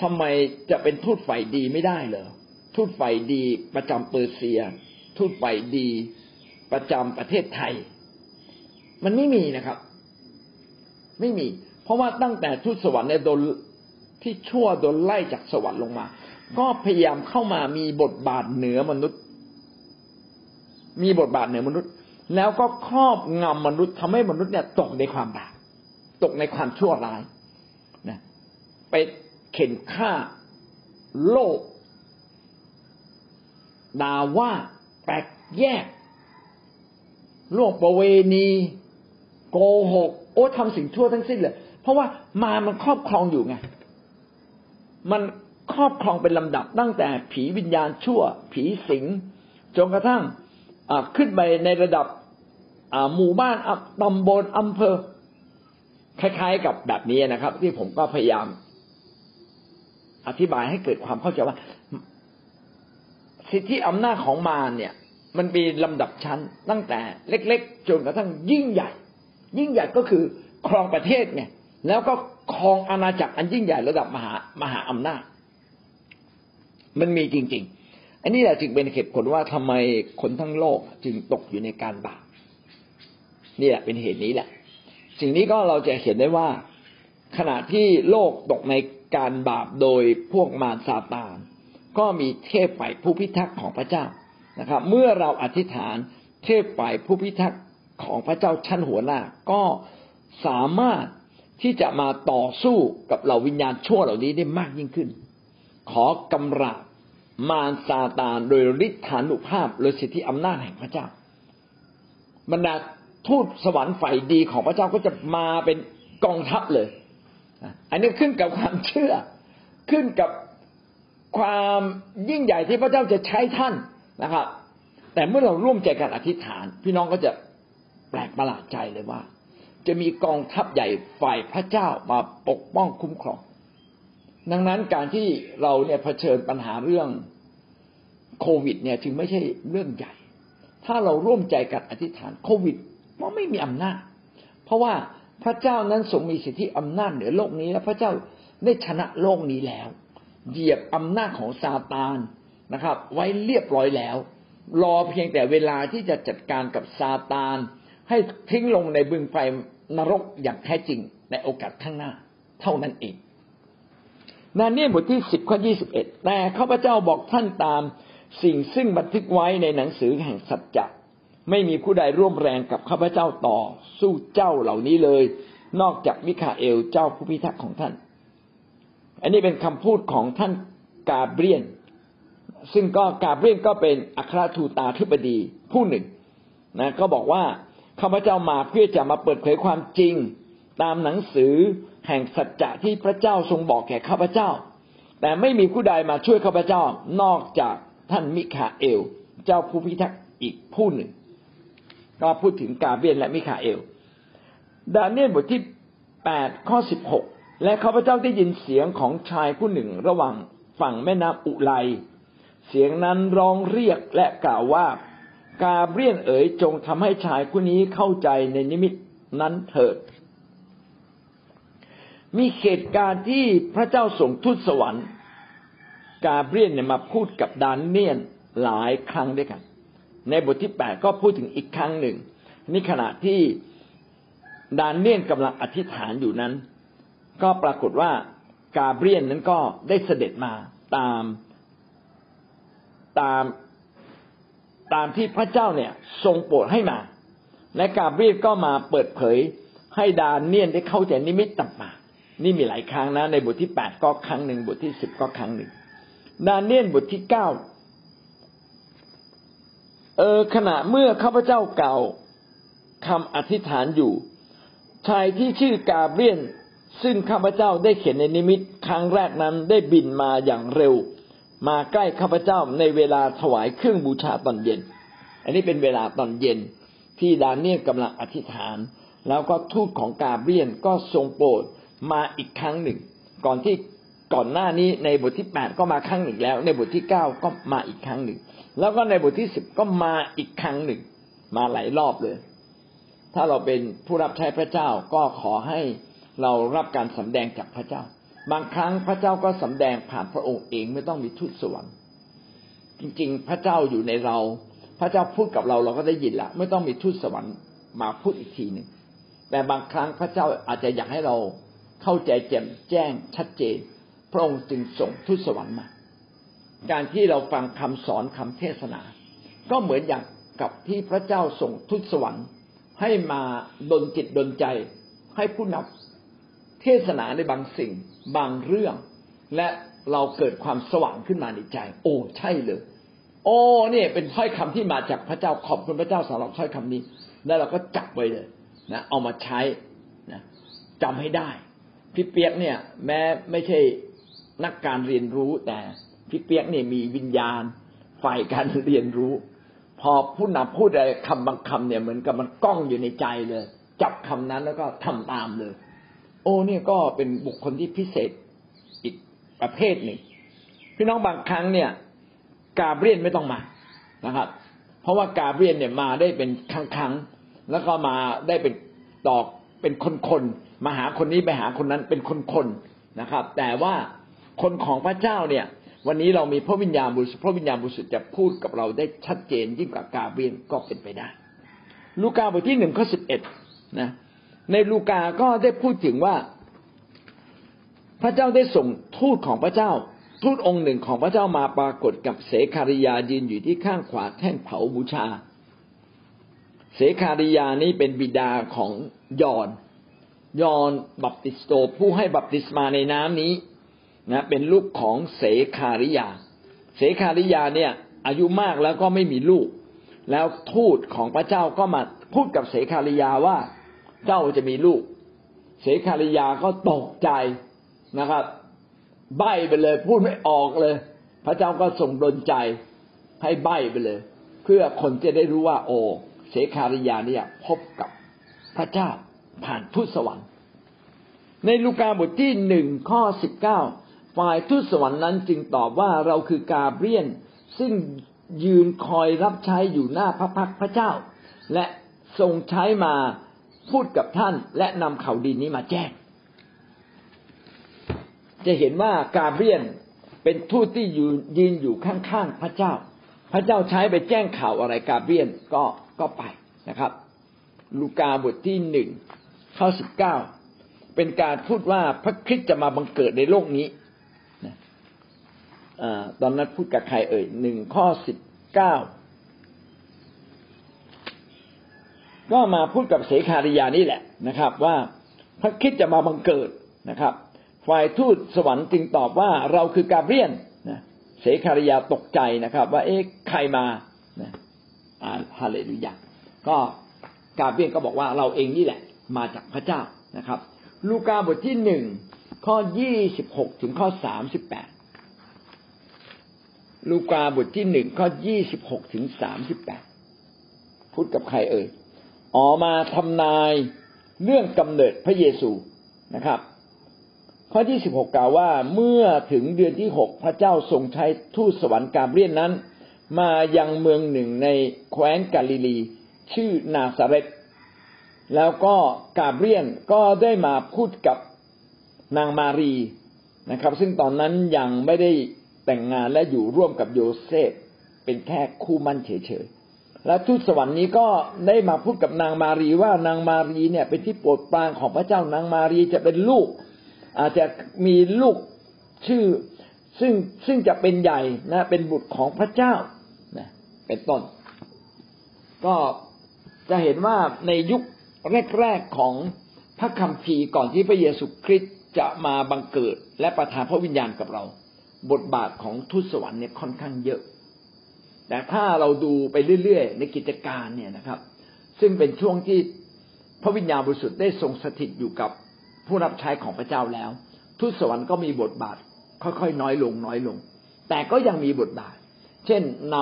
ทำไมจะเป็นทูตฝ่ายดีไม่ได้เหรอทูตฝ่ายดีประจำเปอร์เซีย ทูตฝ่ายดีประจำประเทศไทย มันไม่มีนะครับ ไม่มี เพราะว่าตั้งแต่ทูตสวรรค์เนี่ยโดน ที่ชั่วโดนไล่จากสวรรค์ลงมา ก็พยายามเข้ามามีบทบาทเหนือมนุษย์ มีบทบาทเหนือมนุษย์ แล้วก็ครอบงำมนุษย์ทำให้มนุษย์เนี่ยตกในความบาปตกในความชั่วร้ายนะไปเข็นฆ่าโลกด่าว่าแปลกแยกโลกประเวณี โกหก โอ้ทำสิ่งชั่วทั้งสิ้นเลย เพราะว่ามามันครอบครองอยู่ไง มันครอบครองเป็นลำดับตั้งแต่ผีวิญญาณชั่ว ผีสิงจนกระทั่งขึ้นไปในระดับหมู่บ้านตำบลอำเภอ คล้าย ๆ กับแบบนี้นะครับ ที่ผมก็พยายาม อธิบายให้เกิดความเข้าใจว่า สิทธิอำนาจของมารเนี่ย มันมีลำดับชั้นตั้งแต่เล็ก ๆ จนกระทั่งยิ่งใหญ่ ยิ่งใหญ่ก็คือครองประเทศไง แล้วก็ครองอาณาจักรอันยิ่งใหญ่ระดับมหามหาอำนาจ มันมีจริง ๆ อันนี้แหละจึงเป็นเหตุผลว่าทำไมคนทั้งโลกจึงตกอยู่ในการบาปนี่แหละเป็นเหตุนี้แหละ สิ่งนี้ก็เราจะเห็นได้ว่า ขณะที่โลกตกในการบาปโดยพวกมารซาตาน ก็มีเทพฝ่ายผู้พิทักษ์ของพระเจ้านะครับ เมื่อเราอธิษฐานเทพฝ่ายผู้พิทักษ์ของพระเจ้าชั้นหัวหน้าก็สามารถ ที่จะมาต่อสู้กับเหล่าวิญญาณชั่วเหล่านี้ได้มากยิ่งขึ้น ขอกำราบมารซาตานโดยฤทธานุภาพโดยสิทธิอำนาจแห่งพระเจ้าบรรดาทูตสวรรค์ฝ่ายดีของพระเจ้าก็จะมาเป็นกองทัพเลย อันนี้ขึ้นกับความเชื่อ ขึ้นกับความยิ่งใหญ่ที่พระเจ้าจะใช้ท่านนะครับ แต่เมื่อเราร่วมใจกันอธิษฐาน พี่น้องก็จะแปลกประหลาดใจเลยว่า จะมีกองทัพใหญ่ฝ่ายพระเจ้ามาปกป้องคุ้มครอง ดังนั้นการที่เราเนี่ยเผชิญปัญหาเรื่องโควิด เนี่ยจึงไม่ใช่เรื่องใหญ่ ถ้าเราร่วมใจกันอธิษฐานโควิดก็ไม่มีอำนาจ เพราะว่าพระเจ้านั้นทรงมีสิทธิอำนาจเหนือโลกนี้ และพระเจ้าได้ชนะโลกนี้แล้ว เหยียบอำนาจของซาตานนะครับ ไว้เรียบร้อยแล้ว รอเพียงแต่เวลาที่จะจัดการกับซาตานให้ทิ้งลงในบึงไฟ นรกอย่างแท้จริงในโอกาสข้างหน้า เท่านั้นเองนาเนียบทที่สิบข้อยี่สิบเอ็ดแต่ข้าพเจ้าบอกท่านตามสิ่งซึ่งบันทึกไว้ในหนังสือแห่งสัจจะไม่มีผู้ใดร่วมแรงกับข้าพเจ้าต่อ สู้เจ้าเหล่านี้เลย นอกจากมิคาเอลเจ้าผู้พิทักษ์ของท่าน อันนี้เป็นคำพูดของท่านกาเบรียน ซึ่งก็กาเบรียนก็เป็นอัครทูตาธิบดีผู้หนึ่งนะก็บอกว่า ข้าพเจ้ามาเพื่อจะมาเปิดเผยความจริง ตามหนังสือแห่งสัจจะที่พระเจ้าทรงบอกแก่ข้าพเจ้า แต่ไม่มีผู้ใดมาช่วยข้าพเจ้านอกจากท่านมิคาเอล เจ้าผู้พิทักษ์อีกผู้หนึ่ง ก็พูดถึงกาเบรียลและมิคาเอล ดาเนียลบทที่แปดข้อสิบหกและข้าพเจ้าได้ยินเสียงของชายผู้หนึ่งระหว่างฝั่งแม่น้ำอุไลเสียงนั้นร้องเรียกและกล่าวว่า กาเบรียนเอ๋ยจงทำให้ชายผู้นี้เข้าใจในนิมิตนั้นเถิด มีเหตุการณ์ที่พระเจ้าส่งทูตสวรรค์ กาเบรียนเนี่ยมาพูดกับดานเนียนหลายครั้งด้วยกัน ในบทที่แปดก็พูดถึงอีกครั้งหนึ่งนี่ขณะที่ดานเนียนกำลังอธิษฐานอยู่นั้น ก็ปรากฏว่ากาเบรียนนั้นก็ได้เสด็จมาตามตาม ตามที่พระเจ้าเนี่ยทรงโปรดให้มา และกาเบรียนก็มาเปิดเผยให้ดานเนียนได้เข้าใจนิมิตต่างๆนี่มีหลายครั้งนะ ในบทที่แปดก็ครั้งหนึ่งบทที่สิบก็ครั้งหนึ่ง ดานเนียนบทที่เก้าเออขณะเมื่อข้าพเจ้าเก่าคำอธิษฐานอยู่ ชายที่ชื่อกาเบรียนซึ่งข้าพเจ้าได้เขียนในนิมิตครั้งแรกนั้นได้บินมาอย่างเร็ว มาใกล้ข้าพเจ้าในเวลาถวายเครื่องบูชาตอนเย็น อันนี้เป็นเวลาตอนเย็นที่ดานเนียลกำลังอธิษฐาน แล้วก็ทูตของกาเบียนก็ทรงโปรดมาอีกครั้งหนึ่ง ก่อนที่ก่อนหน้านี้ในบทที่แปดก็มาครั้งหนึ่งแล้ว ในบทที่เก้าก็มาอีกครั้งหนึ่ง แล้วก็ในบทที่สิบก็มาอีกครั้งหนึ่ง มาหลายรอบเลย ถ้าเราเป็นผู้รับใช้พระเจ้าก็ขอให้เรารับการสำแดงจากพระเจ้า บางครั้งพระเจ้าก็สำแดงผ่านพระองค์เองไม่ต้องมีทูตสวรรค์จริง ๆ พระเจ้าอยู่ในเรา พระเจ้าพูดกับเราเราก็ได้ยินละไม่ต้องมีทูตสวรรค์มาพูดอีกทีหนึ่งแต่บางครั้งพระเจ้าอาจจะอยากให้เราเข้าใจแจ่มแจ้งชัดเจน พระองค์จึงส่งทูตสวรรค์มา การที่เราฟังคำสอนคำเทศนา ก็เหมือนอย่างกับที่พระเจ้าส่งทูตสวรรค์ให้มาดลจิตดลใจให้ผู้นำเทศนาในบางสิ่ง บางเรื่อง และเราเกิดความสว่างขึ้นมาในใจ โอ้ใช่เลย โอ้เนี่ยเป็นถ้อยคำที่มาจากพระเจ้าขอบคุณพระเจ้าสำหรับถ้อยคำนี้ แล้วเราก็จับไว้เลยนะเอามาใช้นะจำให้ได้ พี่เปียกเนี่ย แม้ไม่ใช่นักการเรียนรู้แต่พี่เปียกเนี่ยมีวิญญาณฝ่ายการเรียนรู้ พอผู้นำพูดอะไรคำบางคำเนี่ยเหมือนกับมันกล้องอยู่ในใจเลย จับคำนั้นแล้วก็ทำตามเลย โอ้เนี่ยก็เป็นบุคคลที่พิเศษอีกประเภทหนึ่งพี่น้องบางครั้งเนี่ย กาเบรียนไม่ต้องมานะครับ เพราะว่ากาเบรียนเนี่ยมาได้เป็นครั้งครั้งแล้วก็มาได้เป็นตอกเป็นคนคนมาหาคนนี้ไปหาคนนั้นเป็นคนคนนะครับ แต่ว่าคนของพระเจ้าเนี่ย วันนี้เรามีพระวิญญาณบริสุทธิ์พระวิญญาณบริสุทธิ์จะพูดกับเราได้ชัดเจนยิ่งกว่ากาเบียนก็เป็นไปได้ ลูกาบทที่หนึ่งข้อสิบเอ็ดนะ ในลูกาก็ได้พูดถึงว่า พระเจ้าได้ส่งทูตของพระเจ้า ทูตองค์หนึ่งของพระเจ้ามาปรากฏกับเสคาริยายืนอยู่ที่ข้างขวาแท่นเผาบูชา เสคาริยานี้เป็นบิดาของยอน ยอนบัพติสโตผู้ให้บัพติศมาในน้ำนี้นะเป็นลูกของเสคาริยา เสคาริยาเนี่ย อายุมากแล้วก็ไม่มีลูก แล้วทูตของพระเจ้าก็มาพูดกับเสคาริยาว่า เจ้าจะมีลูก เสคาริยาก็ตกใจนะครับ ใบ้ไปเลย พูดไม่ออกเลย พระเจ้าก็ส่งดลใจให้ใบ้ไปเลย เพื่อคนจะได้รู้ว่า โอ้เสคาริยาเนี่ย พบกับพระเจ้าผ่านทูตสวรรค์ในลูกาบทที่หนึ่งข้อสิบเก้าฝ่ายทูตสวรรค์นั้นจึงตอบว่าเราคือกาเบรียน ซึ่งยืนคอยรับใช้อยู่หน้าพระพักพระเจ้า และทรงใช้มา พูดกับท่านและนำข่าวดีนี้มาแจ้ง จะเห็นว่ากาเบรียนเป็นทูตที่ยืนยืนอยู่ข้างๆพระเจ้า พระเจ้าใช้ไปแจ้งข่าวอะไรกาเบรียนก็ก็ไปนะครับ ลูกาบทที่หนึ่งข้อสิบเก้าเป็นการพูดว่าพระคริสต์จะมาบังเกิดในโลกนี้ตอนนั้นพูดกับใครเอ่ยหนึ่งข้อสิบเก้า ก็มาพูดกับเสขาริยานี่แหละนะครับ ว่าพระคิดจะมาบังเกิดนะครับ ฝ่ายทูตสวรรค์จึงตอบว่าเราคือกาเบรียนนะเสขาริยาตกใจนะครับ ว่าเอ๊ะใครมานะอ่าฮาเลลูยาก็กาเบรียนก็บอกว่าเราเองนี่แหละ มาจากพระเจ้านะครับ ลูกาบทที่หนึ่งข้อยี่สิบหกถึงข้อสามสิบแปดลูกาบทที่หนึ่งข้อยี่สิบหกถึงสามสิบแปดพูดกับใครเอ่ย ออกมาทำนายเรื่องกำเนิดพระเยซูนะครับ ข้อที่สิบหกกล่าวว่าเมื่อถึงเดือนที่หกพระเจ้าทรงใช้ทูตสวรรค์กาเบรียนนั้น มายังเมืองหนึ่งในแคว้นกาลิลี ชื่อนาซาเรตแล้วก็กาเบรียนก็ได้มาพูดกับนางมารีนะครับ ซึ่งตอนนั้นยังไม่ได้แต่งงานและอยู่ร่วมกับโยเซฟเป็นแค่คู่มั่นเฉย และทูตสวรรค์นี้ก็ได้มาพูดกับนางมารีว่านางมารีเนี่ยเป็นที่โปรดปรานของพระเจ้านางมารีจะเป็นลูก อาจจะมีลูกชื่อซึ่งซึ่งจะเป็นใหญ่นะเป็นบุตรของพระเจ้านะเป็นต้น ก็จะเห็นว่าในยุคแรกๆของพระคัมภีร์ก่อนที่พระเยซูคริสต์จะมาบังเกิด และประทานพระวิญญาณกับเรา บทบาทของทูตสวรรค์เนี่ยค่อนข้างเยอะ แต่ถ้าเราดูไปเรื่อยๆ ในกิจการเนี่ยนะครับ ซึ่งเป็นช่วงที่พระวิญญาณบริสุทธิ์ได้ทรงสถิตอยู่กับผู้รับใช้ของพระเจ้าแล้วทูตสวรรค์ก็มีบทบาท ค่อยๆ น้อยลงน้อยลง แต่ก็ยังมีบทบาท เช่นน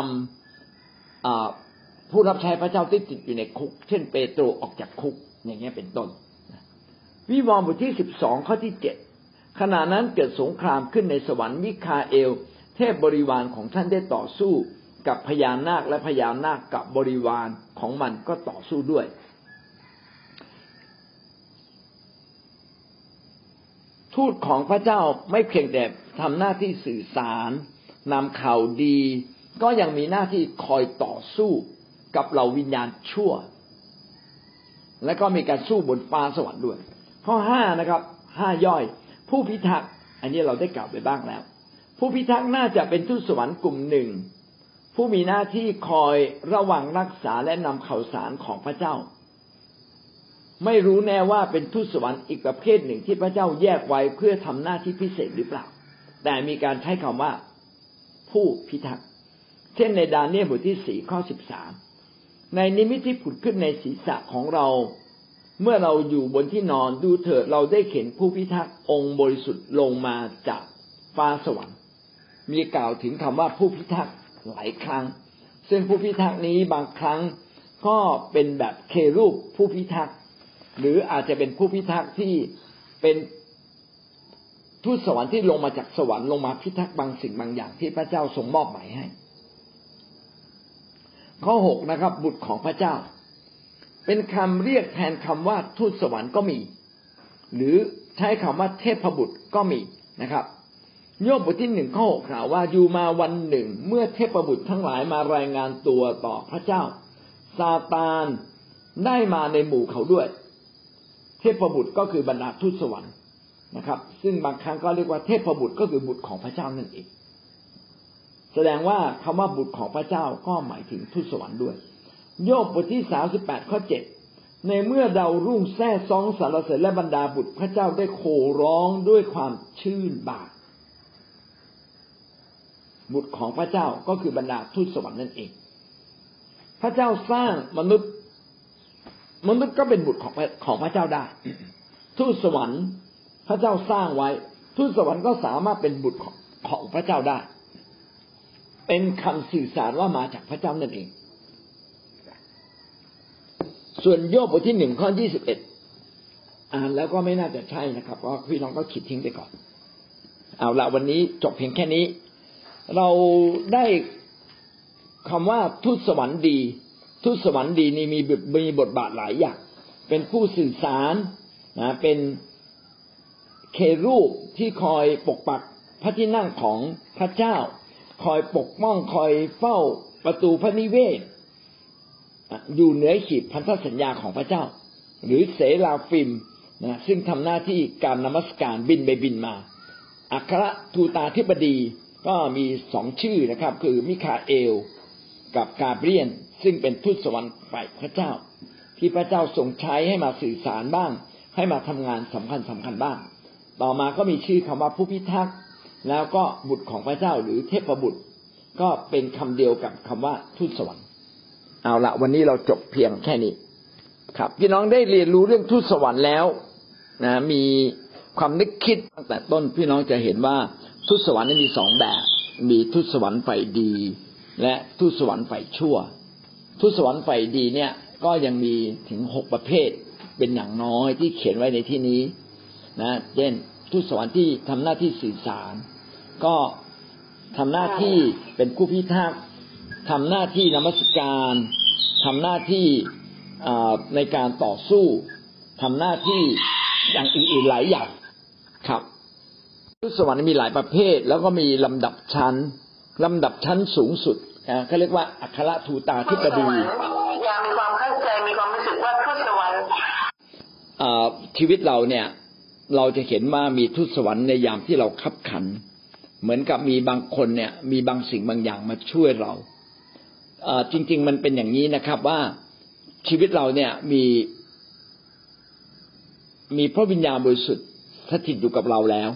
ำผู้รับใช้พระเจ้าที่ติดอยู่ในคุก เช่น เปโตรออกจากคุก อย่างเงี้ยเป็นต้น วิวรณ์บทที่สิบสองข้อที่เจ็ดขณะนั้นเกิดสงครามขึ้นในสวรรค์มิคาเอล เทพบริวารของท่านได้ต่อสู้ กับพญานาคและพญานาคกับบริวารของมันก็ต่อสู้ด้วย ทูตของพระเจ้าไม่เพียงแต่ทำหน้าที่สื่อสารนำข่าวดี ก็ยังมีหน้าที่คอยต่อสู้กับเหล่าวิญญาณชั่ว และก็มีการสู้บนฟ้าสวรรค์ด้วย ข้อห้านะครับห้าย่อย ผู้พิทักษ์อันนี้เราได้กล่าวไปบ้างแล้ว ผู้พิทักษ์น่าจะเป็นทูตสวรรค์กลุ่มหนึ่ง ผู้มีหน้าที่คอยระวังรักษาและนำข่าวสารของพระเจ้า ไม่รู้แน่ว่าเป็นทูตสวรรค์อีกประเภทหนึ่งที่พระเจ้าแยกไว้เพื่อทำหน้าที่พิเศษหรือเปล่า แต่มีการใช้คำว่า ผู้พิทักษ์ เช่นในดาเนียลบทที่สี่ข้อสิบสามในนิมิตที่ผุดขึ้นในศีรษะของเรา เมื่อเราอยู่บนที่นอนดูเถิดเราได้เห็นผู้พิทักษ์องค์บริสุทธิ์ลงมาจากฟ้าสวรรค์ มีกล่าวถึงคำว่าผู้พิทักษ์ หลายครั้ง ซึ่งผู้พิทักษ์นี้บางครั้งก็เป็นแบบเครูปผู้พิทักษ์หรืออาจจะเป็นผู้พิทักษ์ที่เป็นทูตสวรรค์ที่ลงมาจากสวรรค์ลงมาพิทักษ์บางสิ่งบางอย่างที่พระเจ้าทรงมอบหมายให้ ข้อหกนะครับ บุตรของพระเจ้า เป็นคำเรียกแทนคำว่าทูตสวรรค์ก็มี หรือใช้คำว่าเทพบุตรก็มีนะครับ โยบบทที่หนึ่งข้อหกกล่าวว่าอยู่มาวันหนึ่ง เมื่อเทพบุตรทั้งหลายมารายงานตัวต่อพระเจ้าซาตานได้มาในหมู่เขาด้วย เทพบุตรก็คือบรรดาทูตสวรรค์นะครับ ซึ่งบางครั้งก็เรียกว่าเทพบุตรก็คือบุตรของพระเจ้านั่นเอง แสดงว่าคำว่าบุตรของพระเจ้าก็หมายถึงทูตสวรรค์ด้วย โยบบทที่สามสิบแปดข้อเจ็ดในเมื่อดาวรุ่งแท้ซองสารเสริญและบรรดาบุตรพระเจ้าได้โคร้องด้วยความชื่นบาน บุตรของพระเจ้าก็คือบรรดาทูตสวรรค์นั่นเอง พระเจ้าสร้างมนุษย์ มนุษย์ก็เป็นบุตรของของพระเจ้าได้ ทูตสวรรค์พระเจ้าสร้างไว้ ทูตสวรรค์ก็สามารถเป็นบุตรของของพระเจ้าได้ เป็นคำสื่อสารว่ามาจากพระเจ้านั่นเอง ส่วนโยบบทที่หนึ่งข้อยี่สิบเอ็ดอ่านแล้วก็ไม่น่าจะใช่นะครับเพราะพี่น้องก็คิดทิ้งไปก่อน เอาละวันนี้จบเพียงแค่นี้ เราได้คำว่าทูตสวรรค์ดี ทูตสวรรค์ดีนี่มีมีบทบาทหลายอย่าง เป็นผู้สื่อสารนะเป็นเครูปที่คอยปกปักพระที่นั่งของพระเจ้า คอยปกป้องคอยเฝ้าประตูพระนิเวศ อยู่เหนือขีดพันธสัญญาของพระเจ้า หรือเสลาฟิมนะซึ่งทำหน้าที่การนมัสการบินไปบินมาอัครทูตาธิบดี ก็มีสองชื่อนะครับ คือมิคาเอลกับกาเบรียน ซึ่งเป็นทูตสวรรค์ฝ่ายพระเจ้า ที่พระเจ้าทรงใช้ให้มาสื่อสารบ้าง ให้มาทำงานสำคัญสำคัญบ้าง ต่อมาก็มีชื่อคำว่าผู้พิทักษ์แล้วก็บุตรของพระเจ้าหรือเทพบุตร ก็เป็นคำเดียวกับคำว่าทูตสวรรค์ เอาละวันนี้เราจบเพียงแค่นี้ ครับพี่น้องได้เรียนรู้เรื่องทูตสวรรค์แล้วนะมีความนึกคิดตั้งแต่ต้นพี่น้องจะเห็นว่า ทูตสวรรค์นั้นมีสองแบบ มีทูตสวรรค์ฝ่ายดี และทูตสวรรค์ฝ่ายชั่วทูตสวรรค์ฝ่ายดีเนี่ย ก็ยังมีถึงหกประเภท เป็นอย่างน้อยที่เขียนไว้ในที่นี้นะ เช่นทูตสวรรค์ที่ทำหน้าที่สื่อสาร ก็ทำหน้าที่เป็นผู้พิทักษ์ทำหน้าที่นมัสการทำหน้าที่ในการต่อสู้ทำหน้าที่อย่างอื่นๆหลายอย่างครับ สวรรค์มีหลายประเภท แล้วก็มีลำดับชั้นลำดับชั้นสูงสุดเขาเรียกว่าอัครทูตาธิบดีอยากมีความเข้าใจมีความรู้สึกว่าทูตสวรรค์ชีวิตเราเนี่ย เราจะเห็นว่ามีทูตสวรรค์ในยามที่เราขับขัน เหมือนกับมีบางคนเนี่ย มีบางสิ่งบางอย่างมาช่วยเราจริง ๆ มันเป็นอย่างนี้นะครับว่าชีวิตเราเนี่ยมีมีพระวิญญาณบริสุทธิ์สถิตอยู่กับเราแล้ว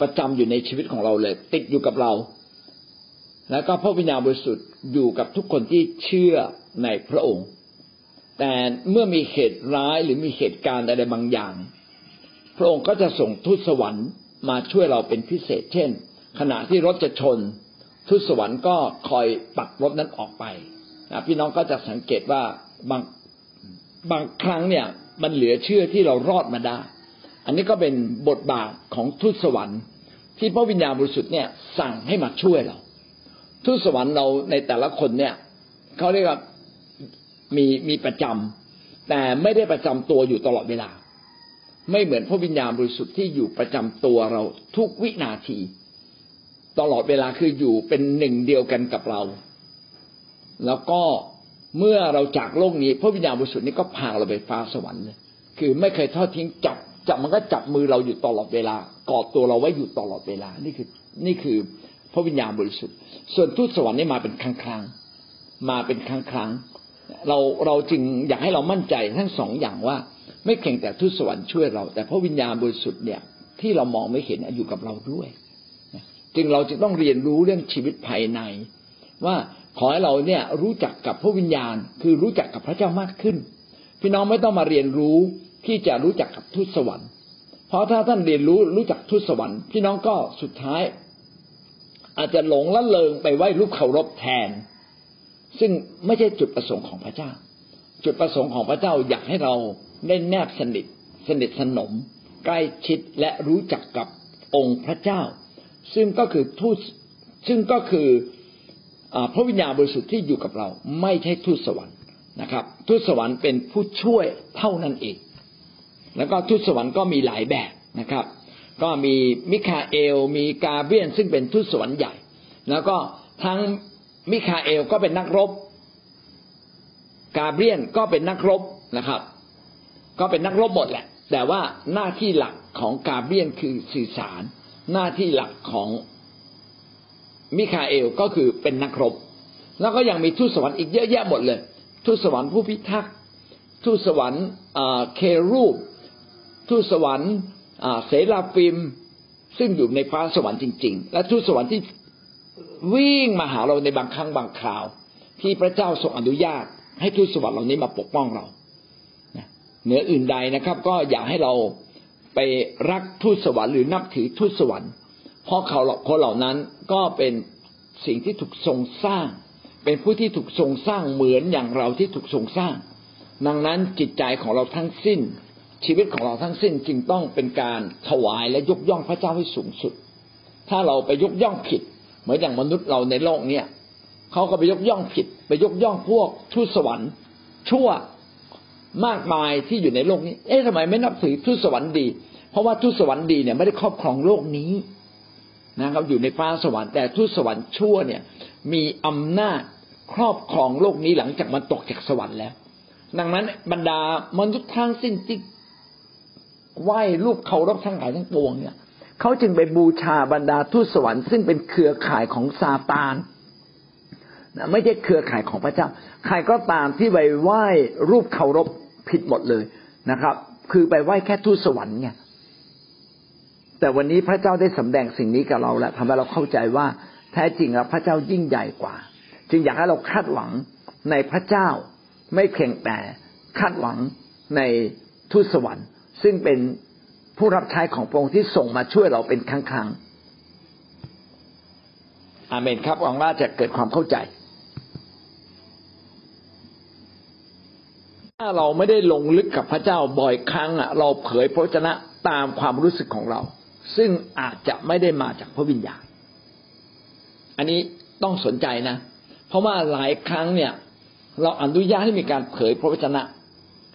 ประจำอยู่ในชีวิตของเราเลย ติดอยู่กับเรา แล้วก็พระวิญญาณบริสุทธิ์อยู่กับทุกคนที่เชื่อในพระองค์ แต่เมื่อมีเหตุร้ายหรือมีเหตุการณ์อะไรบางอย่าง พระองค์ก็จะส่งทูตสวรรค์มาช่วยเราเป็นพิเศษ เช่น ขณะที่รถจะชนทูตสวรรค์ก็คอยปัดรถนั้นออกไปนะพี่น้องก็จะสังเกตว่าบางบางครั้งเนี่ย มันเหลือเชื่อที่เรารอดมาได้ อันนี้ก็เป็นบทบาทของทูตสวรรค์ที่พระวิญญาณบริสุทธิ์เนี่ยสั่งให้มาช่วยเราทูตสวรรค์เราในแต่ละคนเนี่ยเขาเรียกว่ามีมีประจำแต่ไม่ได้ประจำตัวอยู่ตลอดเวลา ไม่เหมือนพระวิญญาณบริสุทธิ์ที่อยู่ประจำตัวเราทุกวินาที ตลอดเวลาคืออยู่เป็นหนึ่งเดียวกันกับเรา แล้วก็เมื่อเราจากโลกนี้ พระวิญญาณบริสุทธิ์นี้ก็พาเราไปฟ้าสวรรค์เลยคือไม่เคยทอดทิ้งจับ จับมันก็จับมือเราอยู่ตลอดเวลากอดตัวเราไว้อยู่ตลอดเวลา นี่คือ นี่คือพระวิญญาณบริสุทธิ์ ส่วนทูตสวรรค์นี่มาเป็นครั้งครั้งมาเป็นครั้งครั้งเราเราจึงอยากให้เรามั่นใจทั้งสองอย่างว่า ไม่เพียงแต่ทูตสวรรค์ช่วยเรา แต่พระวิญญาณบริสุทธิ์เนี่ยที่เรามองไม่เห็นอยู่กับเราด้วยจึงเราจะต้องเรียนรู้เรื่องชีวิตภายใน ว่าขอให้เราเนี่ยรู้จักกับพระวิญญาณ คือรู้จักกับพระเจ้ามากขึ้น พี่น้องไม่ต้องมาเรียนรู้ ที่จะรู้จักกับทูตสวรรค์ เพราะถ้าท่านเรียนรู้รู้จักทูตสวรรค์พี่น้องก็สุดท้าย อาจจะหลงละเลงไปไหว้รูปเคารพแทน ซึ่งไม่ใช่จุดประสงค์ของพระเจ้า จุดประสงค์ของพระเจ้าอยากให้เราได้แนบสนิทสนิทสนม ใกล้ชิดและรู้จักกับองค์พระเจ้า ซึ่งก็คือทูตซึ่งก็คือพระวิญญาณบริสุทธิ์ที่อยู่กับเรา ไม่ใช่ทูตสวรรค์นะครับ ทูตสวรรค์เป็นผู้ช่วยเท่านั้นเอง แล้วก็ทูตสวรรค์ก็มีหลายแบบนะครับ ก็มีมิคาเอล มีกาเบียนซึ่งเป็นทูตสวรรค์ใหญ่ แล้วก็ทั้งมิคาเอลก็เป็นนักรบ กาเบียนก็เป็นนักรบนะครับ ก็เป็นนักรบหมดแหละ แต่ว่าหน้าที่หลักของกาเบียนคือสื่อสาร หน้าที่หลักของมิคาเอลก็คือเป็นนักรบ แล้วก็ยังมีทูตสวรรค์อีกเยอะแยะหมดเลย ทูตสวรรค์ผู้พิทักษ์ ทูตสวรรค์เครูป ทูตสวรรค์เสลาฟิมซึ่งอยู่ในฟ้าสวรรค์จริง ๆ และทูตสวรรค์ที่วิ่งมาหาเราในบางครั้งบางคราว ที่พระเจ้าทรงอนุญาต ให้ทูตสวรรค์เหล่านี้มาปกป้องเราเหนืออื่นใดนะครับ ก็อยากให้เราไปรักทูตสวรรค์หรือนับถือทูตสวรรค์ เพราะเขาคนเหล่านั้นก็เป็นสิ่งที่ถูกทรงสร้าง เป็นผู้ที่ถูกทรงสร้างเหมือนอย่างเราที่ถูกทรงสร้าง ดังนั้นจิตใจของเราทั้งสิ้น ชีวิตของเราทั้งสิ้นจึงต้องเป็นการถวายและยกย่องพระเจ้าให้สูงสุด ถ้าเราไปยกย่องผิด เหมือนอย่างมนุษย์เราในโลกเนี้ยเขาก็ไปยกย่องผิด ไปยกย่องพวกทูตสวรรค์ชั่วมากมายที่อยู่ในโลกนี้ เอ๊ะทำไมไม่นับถือทูตสวรรค์ดี เพราะว่าทูตสวรรค์ดีเนี่ยไม่ได้ครอบครองโลกนี้นะครับอยู่ในฟ้าสวรรค์แต่ทูตสวรรค์ชั่วเนี่ย มีอำนาจครอบครองโลกนี้หลังจากมันตกจากสวรรค์แล้ว ดังนั้นบรรดามนุษย์ทั้งสิ้นที่ ไหว้รูปเคารพทั้งหลายทั้งปวงเนี่ยเขาจึงไปบูชาบรรดาทูตสวรรค์ซึ่งเป็นเครือข่ายของซาตานนะไม่ใช่เครือข่ายของพระเจ้า ใครก็ตามที่ไปไหว้รูปเคารพผิดหมดเลยนะครับ คือไปไหว้แค่ทูตสวรรค์ไงแต่วันนี้พระเจ้าได้สำแดงสิ่งนี้กับเราแล้วทำให้เราเข้าใจว่าแท้จริงแล้วพระเจ้ายิ่งใหญ่กว่า จึงอยากให้เราคาดหวังในพระเจ้าไม่เพียงแต่คาดหวังในทูตสวรรค์ ซึ่งเป็นผู้รับใช้ของพระองค์ที่ส่งมาช่วยเราเป็นครั้งครั้งอาเมนครับหวังว่าจะเกิดความเข้าใจ ถ้าเราไม่ได้ลงลึกกับพระเจ้าบ่อยครั้งอะ เราเผยพระชนะตามความรู้สึกของเรา ซึ่งอาจจะไม่ได้มาจากพระวิญญาณ อันนี้ต้องสนใจนะ เพราะว่าหลายครั้งเนี่ย เราอนุญาตให้มีการเผยพระวจนะ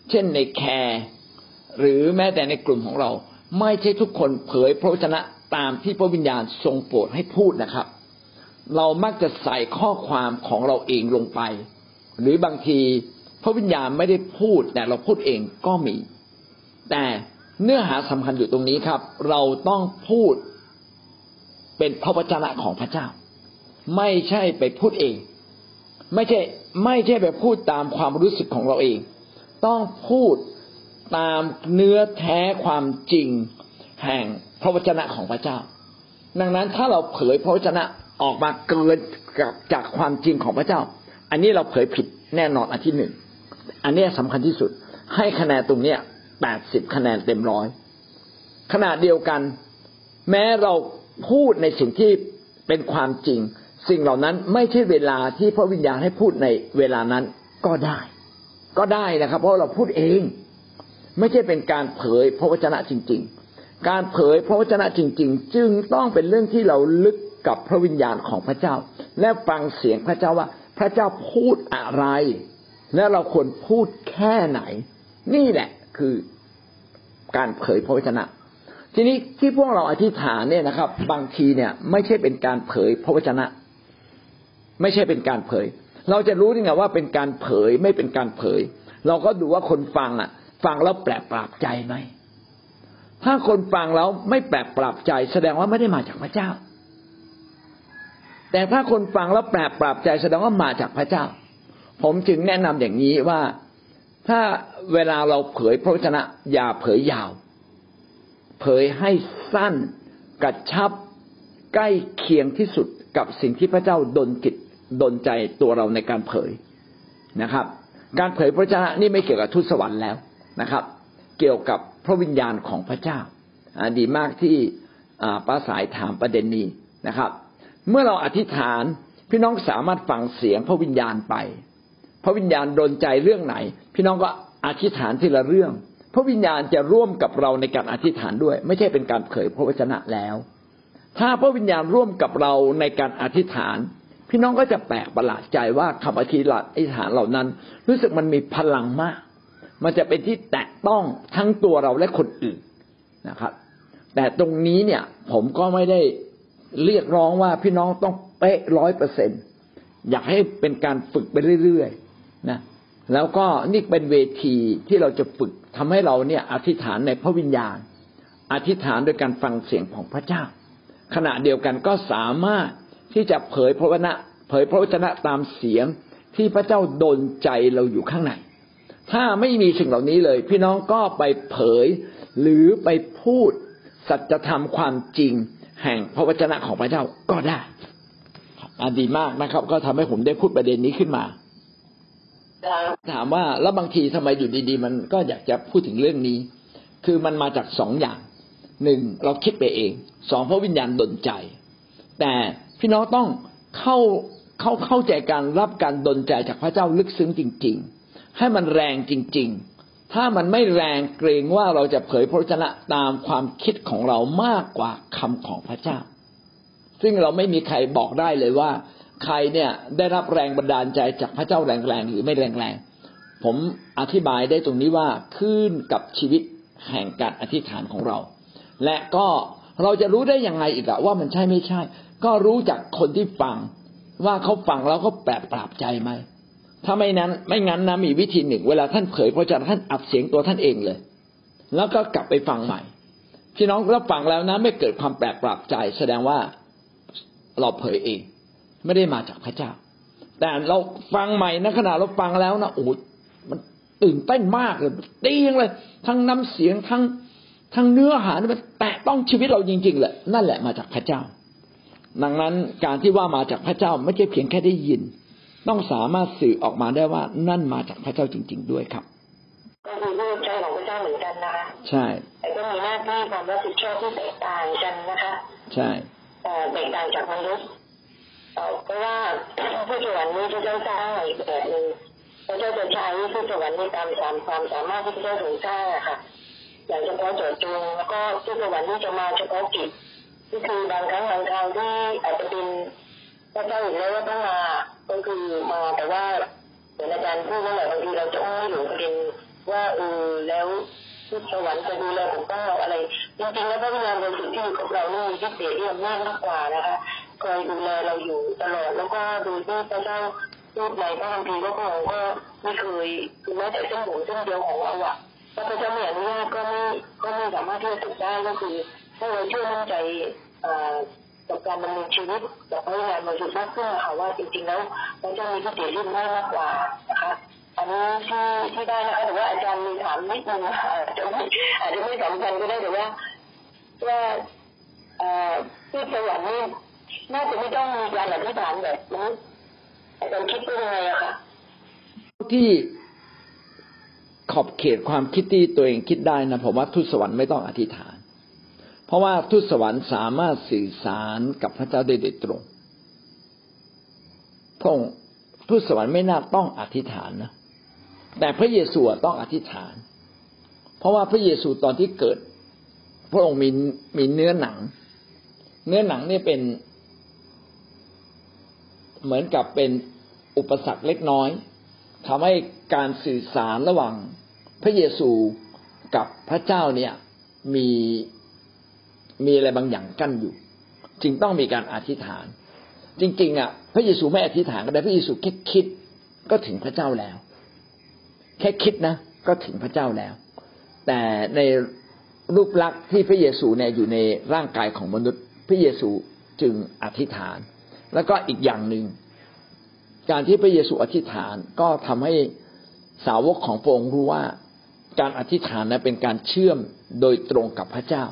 เช่นในแคร์ หรือแม้แต่ในกลุ่มของเรา ไม่ใช่ทุกคนเผยพระวจนะตามที่พระวิญญาณทรงโปรดให้พูดนะครับ เรามักจะใส่ข้อความของเราเองลงไป หรือบางทีพระวิญญาณไม่ได้พูดแต่เราพูดเองก็มี แต่เนื้อหาสำคัญอยู่ตรงนี้ครับ เราต้องพูดเป็นพระวจนะของพระเจ้า ไม่ใช่ไปพูดเอง ไม่ใช่ไม่ใช่ไปพูดตามความรู้สึกของเราเอง ต้องพูด ตามเนื้อแท้ความจริงแห่งพระวจนะของพระเจ้า ดังนั้นถ้าเราเผยพระวจนะออกมาเกินจากความจริงของพระเจ้า อันนี้เราเผยผิดแน่นอนอันที่หนึ่ง อันนี้สำคัญที่สุด ให้คะแนนตรงเนี้ยแปดสิบคะแนนเต็มร้อยขณะเดียวกัน แม้เราพูดในสิ่งที่เป็นความจริง สิ่งเหล่านั้นไม่ใช่เวลาที่พระวิญญาณให้พูดในเวลานั้นก็ได้ ก็ได้นะครับ เพราะเราพูดเอง ไม่ใช่เป็นการเผยพระวจนะจริง ๆ การเผยพระวจนะจริง ๆ จึงต้องเป็นเรื่องที่เราลึกกับพระวิญญาณของพระเจ้า และฟังเสียงพระเจ้าว่า พระเจ้าพูดอะไร และเราควรพูดแค่ไหน นี่แหละคือการเผยพระวจนะ ทีนี้ที่พวกเราอธิษฐานเนี่ยนะครับ บางทีเนี่ย ไม่ใช่เป็นการเผยพระวจนะ ไม่ใช่เป็นการเผย เราจะรู้ยังไงว่าเป็นการเผยไม่เป็นการเผย เราก็ดูว่าคนฟังอะ ฟังแล้วแปลกปราบใจไหมถ้าคนฟังแล้วไม่แปลกปราบใจ แสดงว่าไม่ได้มาจากพระเจ้า แต่ถ้าคนฟังแล้วแปลกปราบใจ แสดงว่ามาจากพระเจ้า ผมจึงแนะนำอย่างนี้ว่าถ้าเวลาเราเผยพระวจนะอย่าเผยยาว เผยให้สั้นกระชับใกล้เคียงที่สุดกับสิ่งที่พระเจ้าดลจิตดลใจตัวเราในการเผยนะครับ การเผยพระวจนะนี่ไม่เกี่ยวกับทุตสวรรค์แล้ว นะครับ เกี่ยวกับพระวิญญาณของพระเจ้าดีมากที่ป้าสายถามประเด็นนี้นะครับ เมื่อเราอธิษฐานพี่น้องสามารถฟังเสียงพระวิญญาณไป พระวิญญาณดนใจเรื่องไหน พี่น้องก็อธิษฐานทีละเรื่อง พระวิญญาณจะร่วมกับเราในการอธิษฐานด้วย ไม่ใช่เป็นการเผยพระวจนะแล้ว ถ้าพระวิญญาณร่วมกับเราในการอธิษฐาน พี่น้องก็จะแปลกประหลาดใจว่าคำอธิษฐานเหล่านั้น รู้สึกมันมีพลังมาก มันจะเป็นที่แตะต้องทั้งตัวเราและคนอื่นนะครับ แต่ตรงนี้เนี่ย ผมก็ไม่ได้เรียกร้องว่าพี่น้องต้องเป๊ะร้อยเปอร์เซ็นอยากให้เป็นการฝึกไปเรื่อยๆนะแล้วก็นี่เป็นเวทีที่เราจะฝึกทำให้เราเนี่ย อธิษฐานในพระวิญญาณ อธิษฐานโดยการฟังเสียงของพระเจ้า ขณะเดียวกันก็สามารถที่จะเผยพระวจนะ เผยพระวจนะตามเสียงที่พระเจ้าดลใจเราอยู่ข้างใน ถ้าไม่มีสิ่งเหล่านี้เลย พี่น้องก็ไปเผย หรือไปพูดสัจธรรมความจริง แห่งพระวจนะของพระเจ้าก็ได้อดีมากนะครับ ก็ทำให้ผมได้พูดประเด็นนี้ขึ้นมาถามว่าแล้วบางทีทำไมอยู่ดีๆ มันก็อยากจะพูดถึงเรื่องนี้ คือมันมาจากสองอย่างหนึ่งเราคิดไปเองสองเพราะวิญญาณดลใจ แต่พี่น้องต้องเข้าเข้าเข้าใจการรับการดลใจจากพระเจ้าลึกซึ้งจริง ๆ ให้มันแรงจริง ๆ ถ้ามันไม่แรงเกรงว่าเราจะเผยพระวจนะตามความคิดของเรามากกว่าคำของพระเจ้า ซึ่งเราไม่มีใครบอกได้เลยว่า ใครเนี่ยได้รับแรงบันดาลใจจากพระเจ้าแรงๆหรือไม่แรงๆผมอธิบายได้ตรงนี้ว่าขึ้นกับชีวิตแห่งการอธิษฐานของเรา และก็เราจะรู้ได้ยังไงอีกอะว่ามันใช่ไม่ใช่ ก็รู้จากคนที่ฟัง ว่าเขาฟังแล้วเขาแปลกปราบใจไหม ถ้าไม่นั้น ไม่งั้นนะมีวิธีหนึ่ง เวลาท่านเผยพระเจ้าท่านอัดเสียงตัวท่านเองเลย แล้วก็กลับไปฟังใหม่ พี่น้องรับฟังแล้วนะ ไม่เกิดความแปลกปราบใจ แสดงว่าเราเผยเอง ไม่ได้มาจากพระเจ้า แต่เราฟังใหม่นะขณะเราฟังแล้วนะโอ้โหมันตื่นเต้นมากเลยตีงเลย ทั้งน้ำเสียงทั้งทั้งเนื้อหานี่มันแตะต้องชีวิตเราจริงๆเลยนั่นแหละมาจากพระเจ้า ดังนั้นการที่ว่ามาจากพระเจ้าไม่ใช่เพียงแค่ได้ยิน ต้องสามารถสื่อออกมาได้ว่านั่นมาจากพระเจ้าจริง ๆ ด้วยครับก็คือรูปใจของพระเจ้าเหมือนกันนะคะใช่แต่ก็มีหน้าที่ความรับผิดชอบที่แตกต่างกันนะคะ ใช่แต่แตกต่างจากมนุษย์เอ่อเพราะว่าผู้สวรรค์นี้พระเจ้าสร้างมาอีกแบบหนึ่งพระเจ้าจะใช้ผู้สวรรค์นี้ตามตามความสามารถที่พระเจ้าทรงสร้างอะค่ะ อย่างเฉพาะเจาะจงแล้วก็ผู้สวรรค์ที่จะมาเฉพาะกิจก็คือบางครั้งบางคราวที่อาจจะเป็น พระเจ้าเห็นแล้วว่าต้องมาก็คือมาแต่ว่าเหมือนอาจารย์พูดนั่นแหละบางทีเราจะไม่หลงประเด็นว่าเออแล้วผู้สวรรค์จะดูแลของเราอะไรจริงๆแล้วพระวิญญาณบริสุทธิ์ที่อยู่กับเรานี่พิเศษที่อำนาจมากกว่านะคะคอยดูแลเราอยู่ตลอดแล้วก็ดูที่พระเจ้าพูดในพระคัมภีร์ก็คงก็ไม่เคยแม้แต่เส้นผมเส้นเดียวของเราอะถ้าพระเจ้าไม่อนุญาตก็ไม่ก็ไม่สามารถที่จะถูกได้ก็คือให้เราเชื่อมั่นใจเอ่อ กับการดำเนินชีวิตแบบพนักงานบริสุทธิ์มากขึ้นค่ะว่าจริงๆแล้วพระเจ้ามีพิเศษที่มากมากกว่านะคะอันนี้ที่ที่ได้นะคะแต่ว่าอาจารย์มีถามนิดนึงอาจจะไม่อาจจะไม่สำคัญก็ได้แต่ว่าว่าเอ่อที่สวรรค์นี่น่าจะไม่ต้องมีการอธิษฐานแบบนี้อาจารย์คิดว่ายังไงอะคะที่ขอบเขตความคิดที่ตัวเองคิดได้นะผมว่าทูตสวรรค์ไม่ต้องอธิษฐาน เพราะว่าทูตสวรรค์สามารถสื่อสารกับพระเจ้าได้โดยตรงพระองค์ทูตสวรรค์ไม่น่าต้องอธิษฐานนะแต่พระเยซูต้องอธิษฐาน เพราะว่าพระเยซูตอนที่เกิด พระองค์มีมีเนื้อหนัง เนื้อหนังเนี่ยเป็น เหมือนกับเป็นอุปสรรคเล็กน้อยทำให้การสื่อสารระหว่าง พระเยซูกับพระเจ้าเนี่ยมี มีอะไรบางอย่างกั้นอยู่ จึงต้องมีการอธิษฐาน จริง ๆ อะ พระเยซูไม่อธิษฐานก็ได้พระเยซูแค่คิดก็ถึงพระเจ้าแล้ว แค่คิดนะ ก็ถึงพระเจ้าแล้ว แต่ในรูปลักษณ์ที่พระเยซูเนี่ยอยู่ในร่างกายของมนุษย์ พระเยซูจึงอธิษฐาน แล้วก็อีกอย่างหนึ่งการที่พระเยซูอธิษฐานก็ทำให้สาวกของพระองค์รู้ว่าการอธิษฐานนั้นเป็นการเชื่อมโดยตรงกับพระเจ้า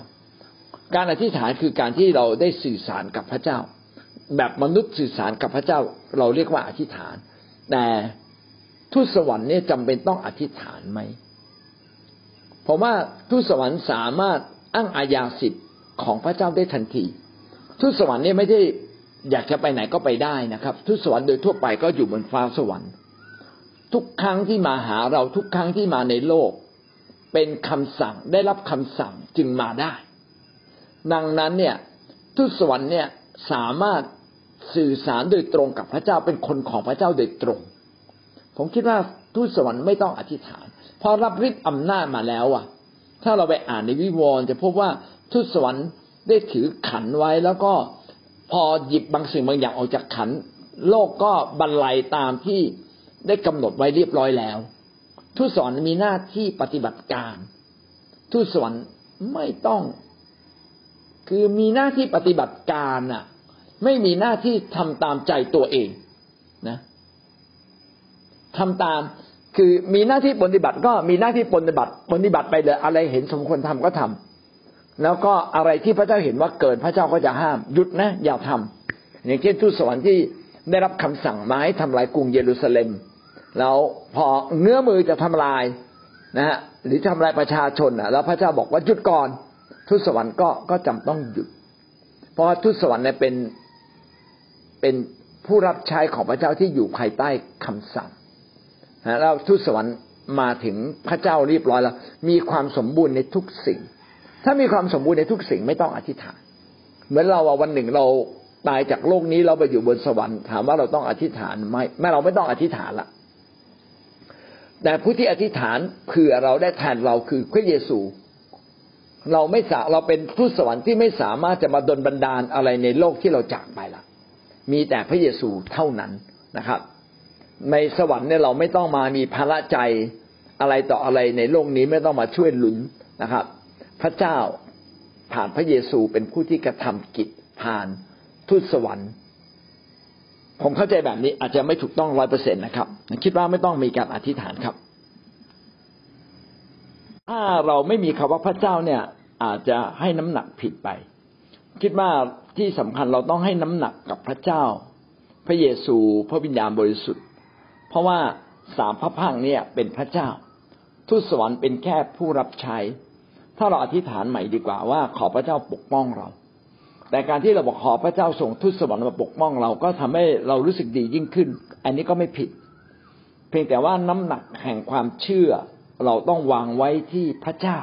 การอธิษฐานคือการที่เราได้สื่อสารกับพระเจ้า แบบมนุษย์สื่อสารกับพระเจ้า เราเรียกว่าอธิษฐาน แต่ทูตสวรรค์เนี่ยจำเป็นต้องอธิษฐานไหมผมว่าทูตสวรรค์สามารถอ้างอาญาสิทธิ์ของพระเจ้าได้ทันทีทูตสวรรค์เนี่ยไม่ได้อยากจะไปไหนก็ไปได้นะครับทูตสวรรค์โดยทั่วไปก็อยู่บนฟ้าสวรรค์ ทุกครั้งที่มาหาเราทุกครั้งที่มาในโลก เป็นคำสั่งได้รับคำสั่งจึงมาได้ ดังนั้นเนี่ยทูตสวรรค์เนี่ยสามารถสื่อสารโดยตรงกับพระเจ้าเป็นคนของพระเจ้าโดยตรง ผมคิดว่าทูตสวรรค์ไม่ต้องอธิษฐานพราะรับฤทธิ์อำนาจมาแล้วอะ ถ้าเราไปอ่านในวิวรณ์จะพบว่าทูตสวรรค์ได้ถือขันไว้แล้วก็พอหยิบบางสิ่งบางอย่างออกจากขัน โลกก็บรรลัยตามที่ได้กำหนดไว้เรียบร้อยแล้ว ทูตสวรรค์มีหน้าที่ปฏิบัติการ ทูตสวรรค์ไม่ต้อง คือมีหน้าที่ปฏิบัติการน่ะ ไม่มีหน้าที่ทำตามใจตัวเองนะทำตามคือมีหน้าที่ปฏิบัติก็มีหน้าที่ปฏิบัติปฏิบัติไปเลยอะไรเห็นสมควรทำก็ทำแล้วก็อะไรที่พระเจ้าเห็นว่าเกินพระเจ้าก็จะห้ามหยุดนะ อย่าทำอย่างเช่นทูตสวรรค์ที่ได้รับคำสั่งมาให้ทำลายกรุงเยรูซาเล็ม แล้วพอเงื้อมือจะทำลายนะฮะหรือทำลายประชาชนอะ แล้วพระเจ้าบอกว่าหยุดก่อน ทูตสวรรค์ก็ก็จำต้องหยุด เพราะทูตสวรรค์เนี่ยเป็นเป็นผู้รับใช้ของพระเจ้าที่อยู่ภายใต้คำสั่งนะแล้วทูตสวรรค์มาถึงพระเจ้าเรียบร้อยแล้ว มีความสมบูรณ์ในทุกสิ่ง ถ้ามีความสมบูรณ์ในทุกสิ่งไม่ต้องอธิษฐาน เหมือนเราวันหนึ่งเราตายจากโลกนี้เราไปอยู่บนสวรรค์ถามว่าเราต้องอธิษฐานไหมแม่เราไม่ต้องอธิษฐานละแต่ผู้ที่อธิษฐานเผื่อเราได้แทนเราคือพระเยซู เราไม่สาเราเป็นทูตสวรรค์ที่ไม่สามารถจะมาดลบันดาลอะไรในโลกที่เราจากไปละมีแต่พระเยซูเท่านั้นนะครับ ในสวรรค์เนี่ยเราไม่ต้องมามีภาระใจอะไรต่ออะไรในโลกนี้ไม่ต้องมาช่วยหลุนนะครับ พระเจ้าผ่านพระเยซูเป็นผู้ที่กระทำกิจผ่านทูตสวรรค์ ผมเข้าใจแบบนี้อาจจะไม่ถูกต้องร้อยเปอร์เซ็นต์นะครับ คิดว่าไม่ต้องมีการอธิษฐานครับ ถ้าเราไม่มีคำว่าพระเจ้าเนี่ยอาจจะให้น้ำหนักผิดไป คิดว่าที่สำคัญเราต้องให้น้ำหนักกับพระเจ้า พระเยซูพระวิญญาณบริสุทธิ์ เพราะว่าสามพระพังเนี่ยเป็นพระเจ้า ทูตสวรรค์เป็นแค่ผู้รับใช้ ถ้าเราอธิษฐานใหม่ดีกว่าว่าขอพระเจ้าปกป้องเรา แต่การที่เราบอกขอพระเจ้าส่งทูตสวรรค์มาปกป้องเราก็ทำให้เรารู้สึกดียิ่งขึ้น อันนี้ก็ไม่ผิด เพียงแต่ว่าน้ำหนักแห่งความเชื่อ เราต้องวางไว้ที่พระเจ้า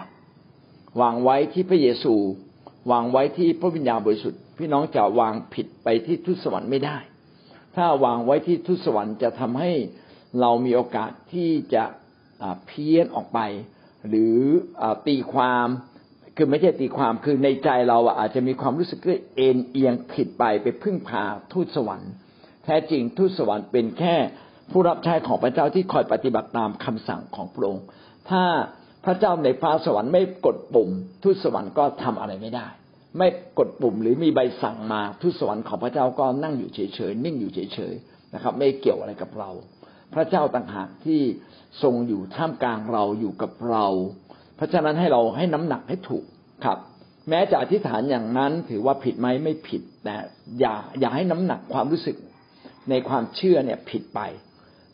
วางไว้ที่พระเยซู วางไว้ที่พระวิญญาณบริสุทธิ์ พี่น้องจะวางผิดไปที่ทูตสวรรค์ไม่ได้ ถ้าวางไว้ที่ทูตสวรรค์จะทำให้เรามีโอกาสที่จะเพี้ยนออกไป หรือตีความคือไม่ใช่ตีความคือในใจเราอาจจะมีความรู้สึกเอ็นเอียงผิดไปไปพึ่งพาทูตสวรรค์ แท้จริงทูตสวรรค์เป็นแค่ผู้รับใช้ของพระเจ้าที่คอยปฏิบัติตามคำสั่งของพระองค์ ถ้าพระเจ้าในฟ้าสวรรค์ไม่กดปุ่มทูตสวรรค์ก็ทำอะไรไม่ได้ ไม่กดปุ่มหรือมีใบสั่งมาทูตสวรรค์ของพระเจ้าก็นั่งอยู่เฉยๆนิ่งอยู่เฉยๆนะครับ ไม่เกี่ยวอะไรกับเรา พระเจ้าต่างหากที่ทรงอยู่ท่ามกลางเราอยู่กับเรา เพราะฉะนั้นให้เราให้น้ำหนักให้ถูกครับ แม้จะอธิษฐานอย่างนั้นถือว่าผิดไหมไม่ผิดแต่อย่าอย่าให้น้ำหนักความรู้สึกในความเชื่อเนี่ยผิดไป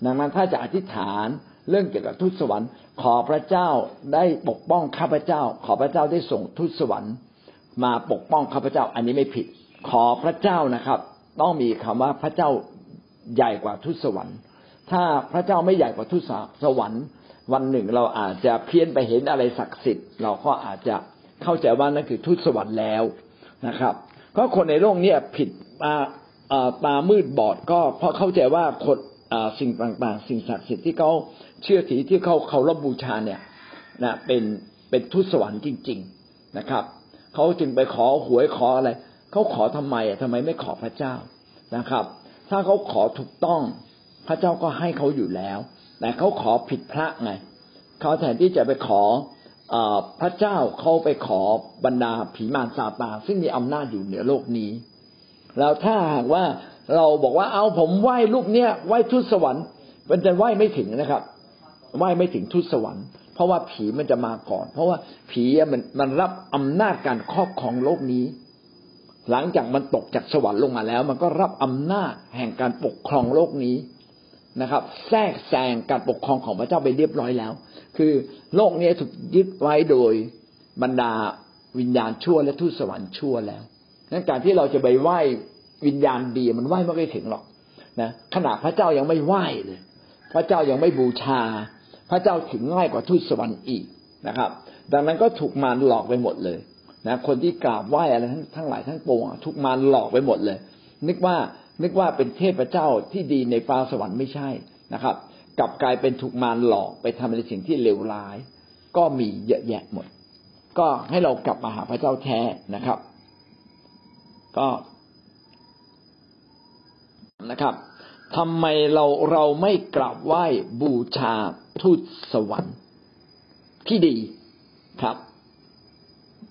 ดังนั้นถ้าจะอธิษฐาน เรื่องเกี่ยวกับทูตสวรรค์ ขอพระเจ้าได้ปกป้องข้าพเจ้า ขอพระเจ้าได้ส่งทูตสวรรค์มาปกป้องข้าพเจ้า อันนี้ไม่ผิด ขอพระเจ้านะครับ ต้องมีคำว่าพระเจ้าใหญ่กว่าทูตสวรรค์ ถ้าพระเจ้าไม่ใหญ่กว่าทูตสวรรค์ วันหนึ่งเราอาจจะเพี้ยนไปเห็นอะไรศักดิ์สิทธิ์ เราก็อาจจะเข้าใจว่านั่นคือทูตสวรรค์แล้วนะครับเพราะคนในโลกนี้ผิดตาตามืดบอดก็เพราะเข้าใจว่าคนสิ่งต่างๆ สิ่งศักดิ์สิทธิ์ที่เขา เชื่อถือที่เขาเคารพบูชาเนี่ยนะเป็นเป็นทูตสวรรค์จริง ๆนะครับเขาจึงไปขอหวยขออะไรเขาขอทำไมอะทำไมไม่ขอพระเจ้านะครับ ถ้าเขาขอถูกต้องพระเจ้าก็ให้เขาอยู่แล้ว แต่เขาขอผิดพระไงเขาแทนที่จะไปขอพระเจ้าเขาไปขอบรรดาผีมารซาตานซึ่งมีอำนาจอยู่เหนือโลกนี้ แล้วถ้าหากว่าเราบอกว่าเอาผมไหว้รูปเนี้ยไหว้ทุตสวรรค์มันจะไหว้ไม่ถึงนะครับ ไหว้ไม่ถึงทุตสวรรค์เพราะว่าผีมันจะมาก่อน เพราะว่าผีมันมันรับอำนาจการครอบครองโลกนี้ หลังจากมันตกจากสวรรค์ลงมาแล้ว มันก็รับอำนาจแห่งการปกครองโลกนี้นะครับ แทรกแซงการปกครองของพระเจ้าไปเรียบร้อยแล้ว คือโลกนี้ถูกยึดไว้โดยบรรดาวิญญาณชั่วและทูตสวรรค์ชั่วแล้วนั้นการที่เราจะไปไหว้วิญญาณดีมันไหว้ไม่ได้ถึงหรอกนะขนาดพระเจ้ายังไม่ไหว้เลย พระเจ้ายังไม่บูชา พระเจ้าถึงง่ายกว่าทูตสวรรค์อีกนะครับ ดังนั้นก็ถูกมารหลอกไปหมดเลยนะคนที่กราบไหว้อะไรทั้งทั้งหลายทั้งปวงถูกมารหลอกไปหมดเลย นึกว่านึกว่าเป็นเทพเจ้าที่ดีในฟ้าสวรรค์ไม่ใช่นะครับกลับกลายเป็นถูกมารหลอกไปทำในสิ่งที่เลวร้าย ก็มีเยอะแยะหมด ก็ให้เรากลับมาหาพระเจ้าแท้นะครับ ก็นะครับทำไมเราเราไม่กราบไหว้บูชา ทูตสวรรค์ที่ดีครับ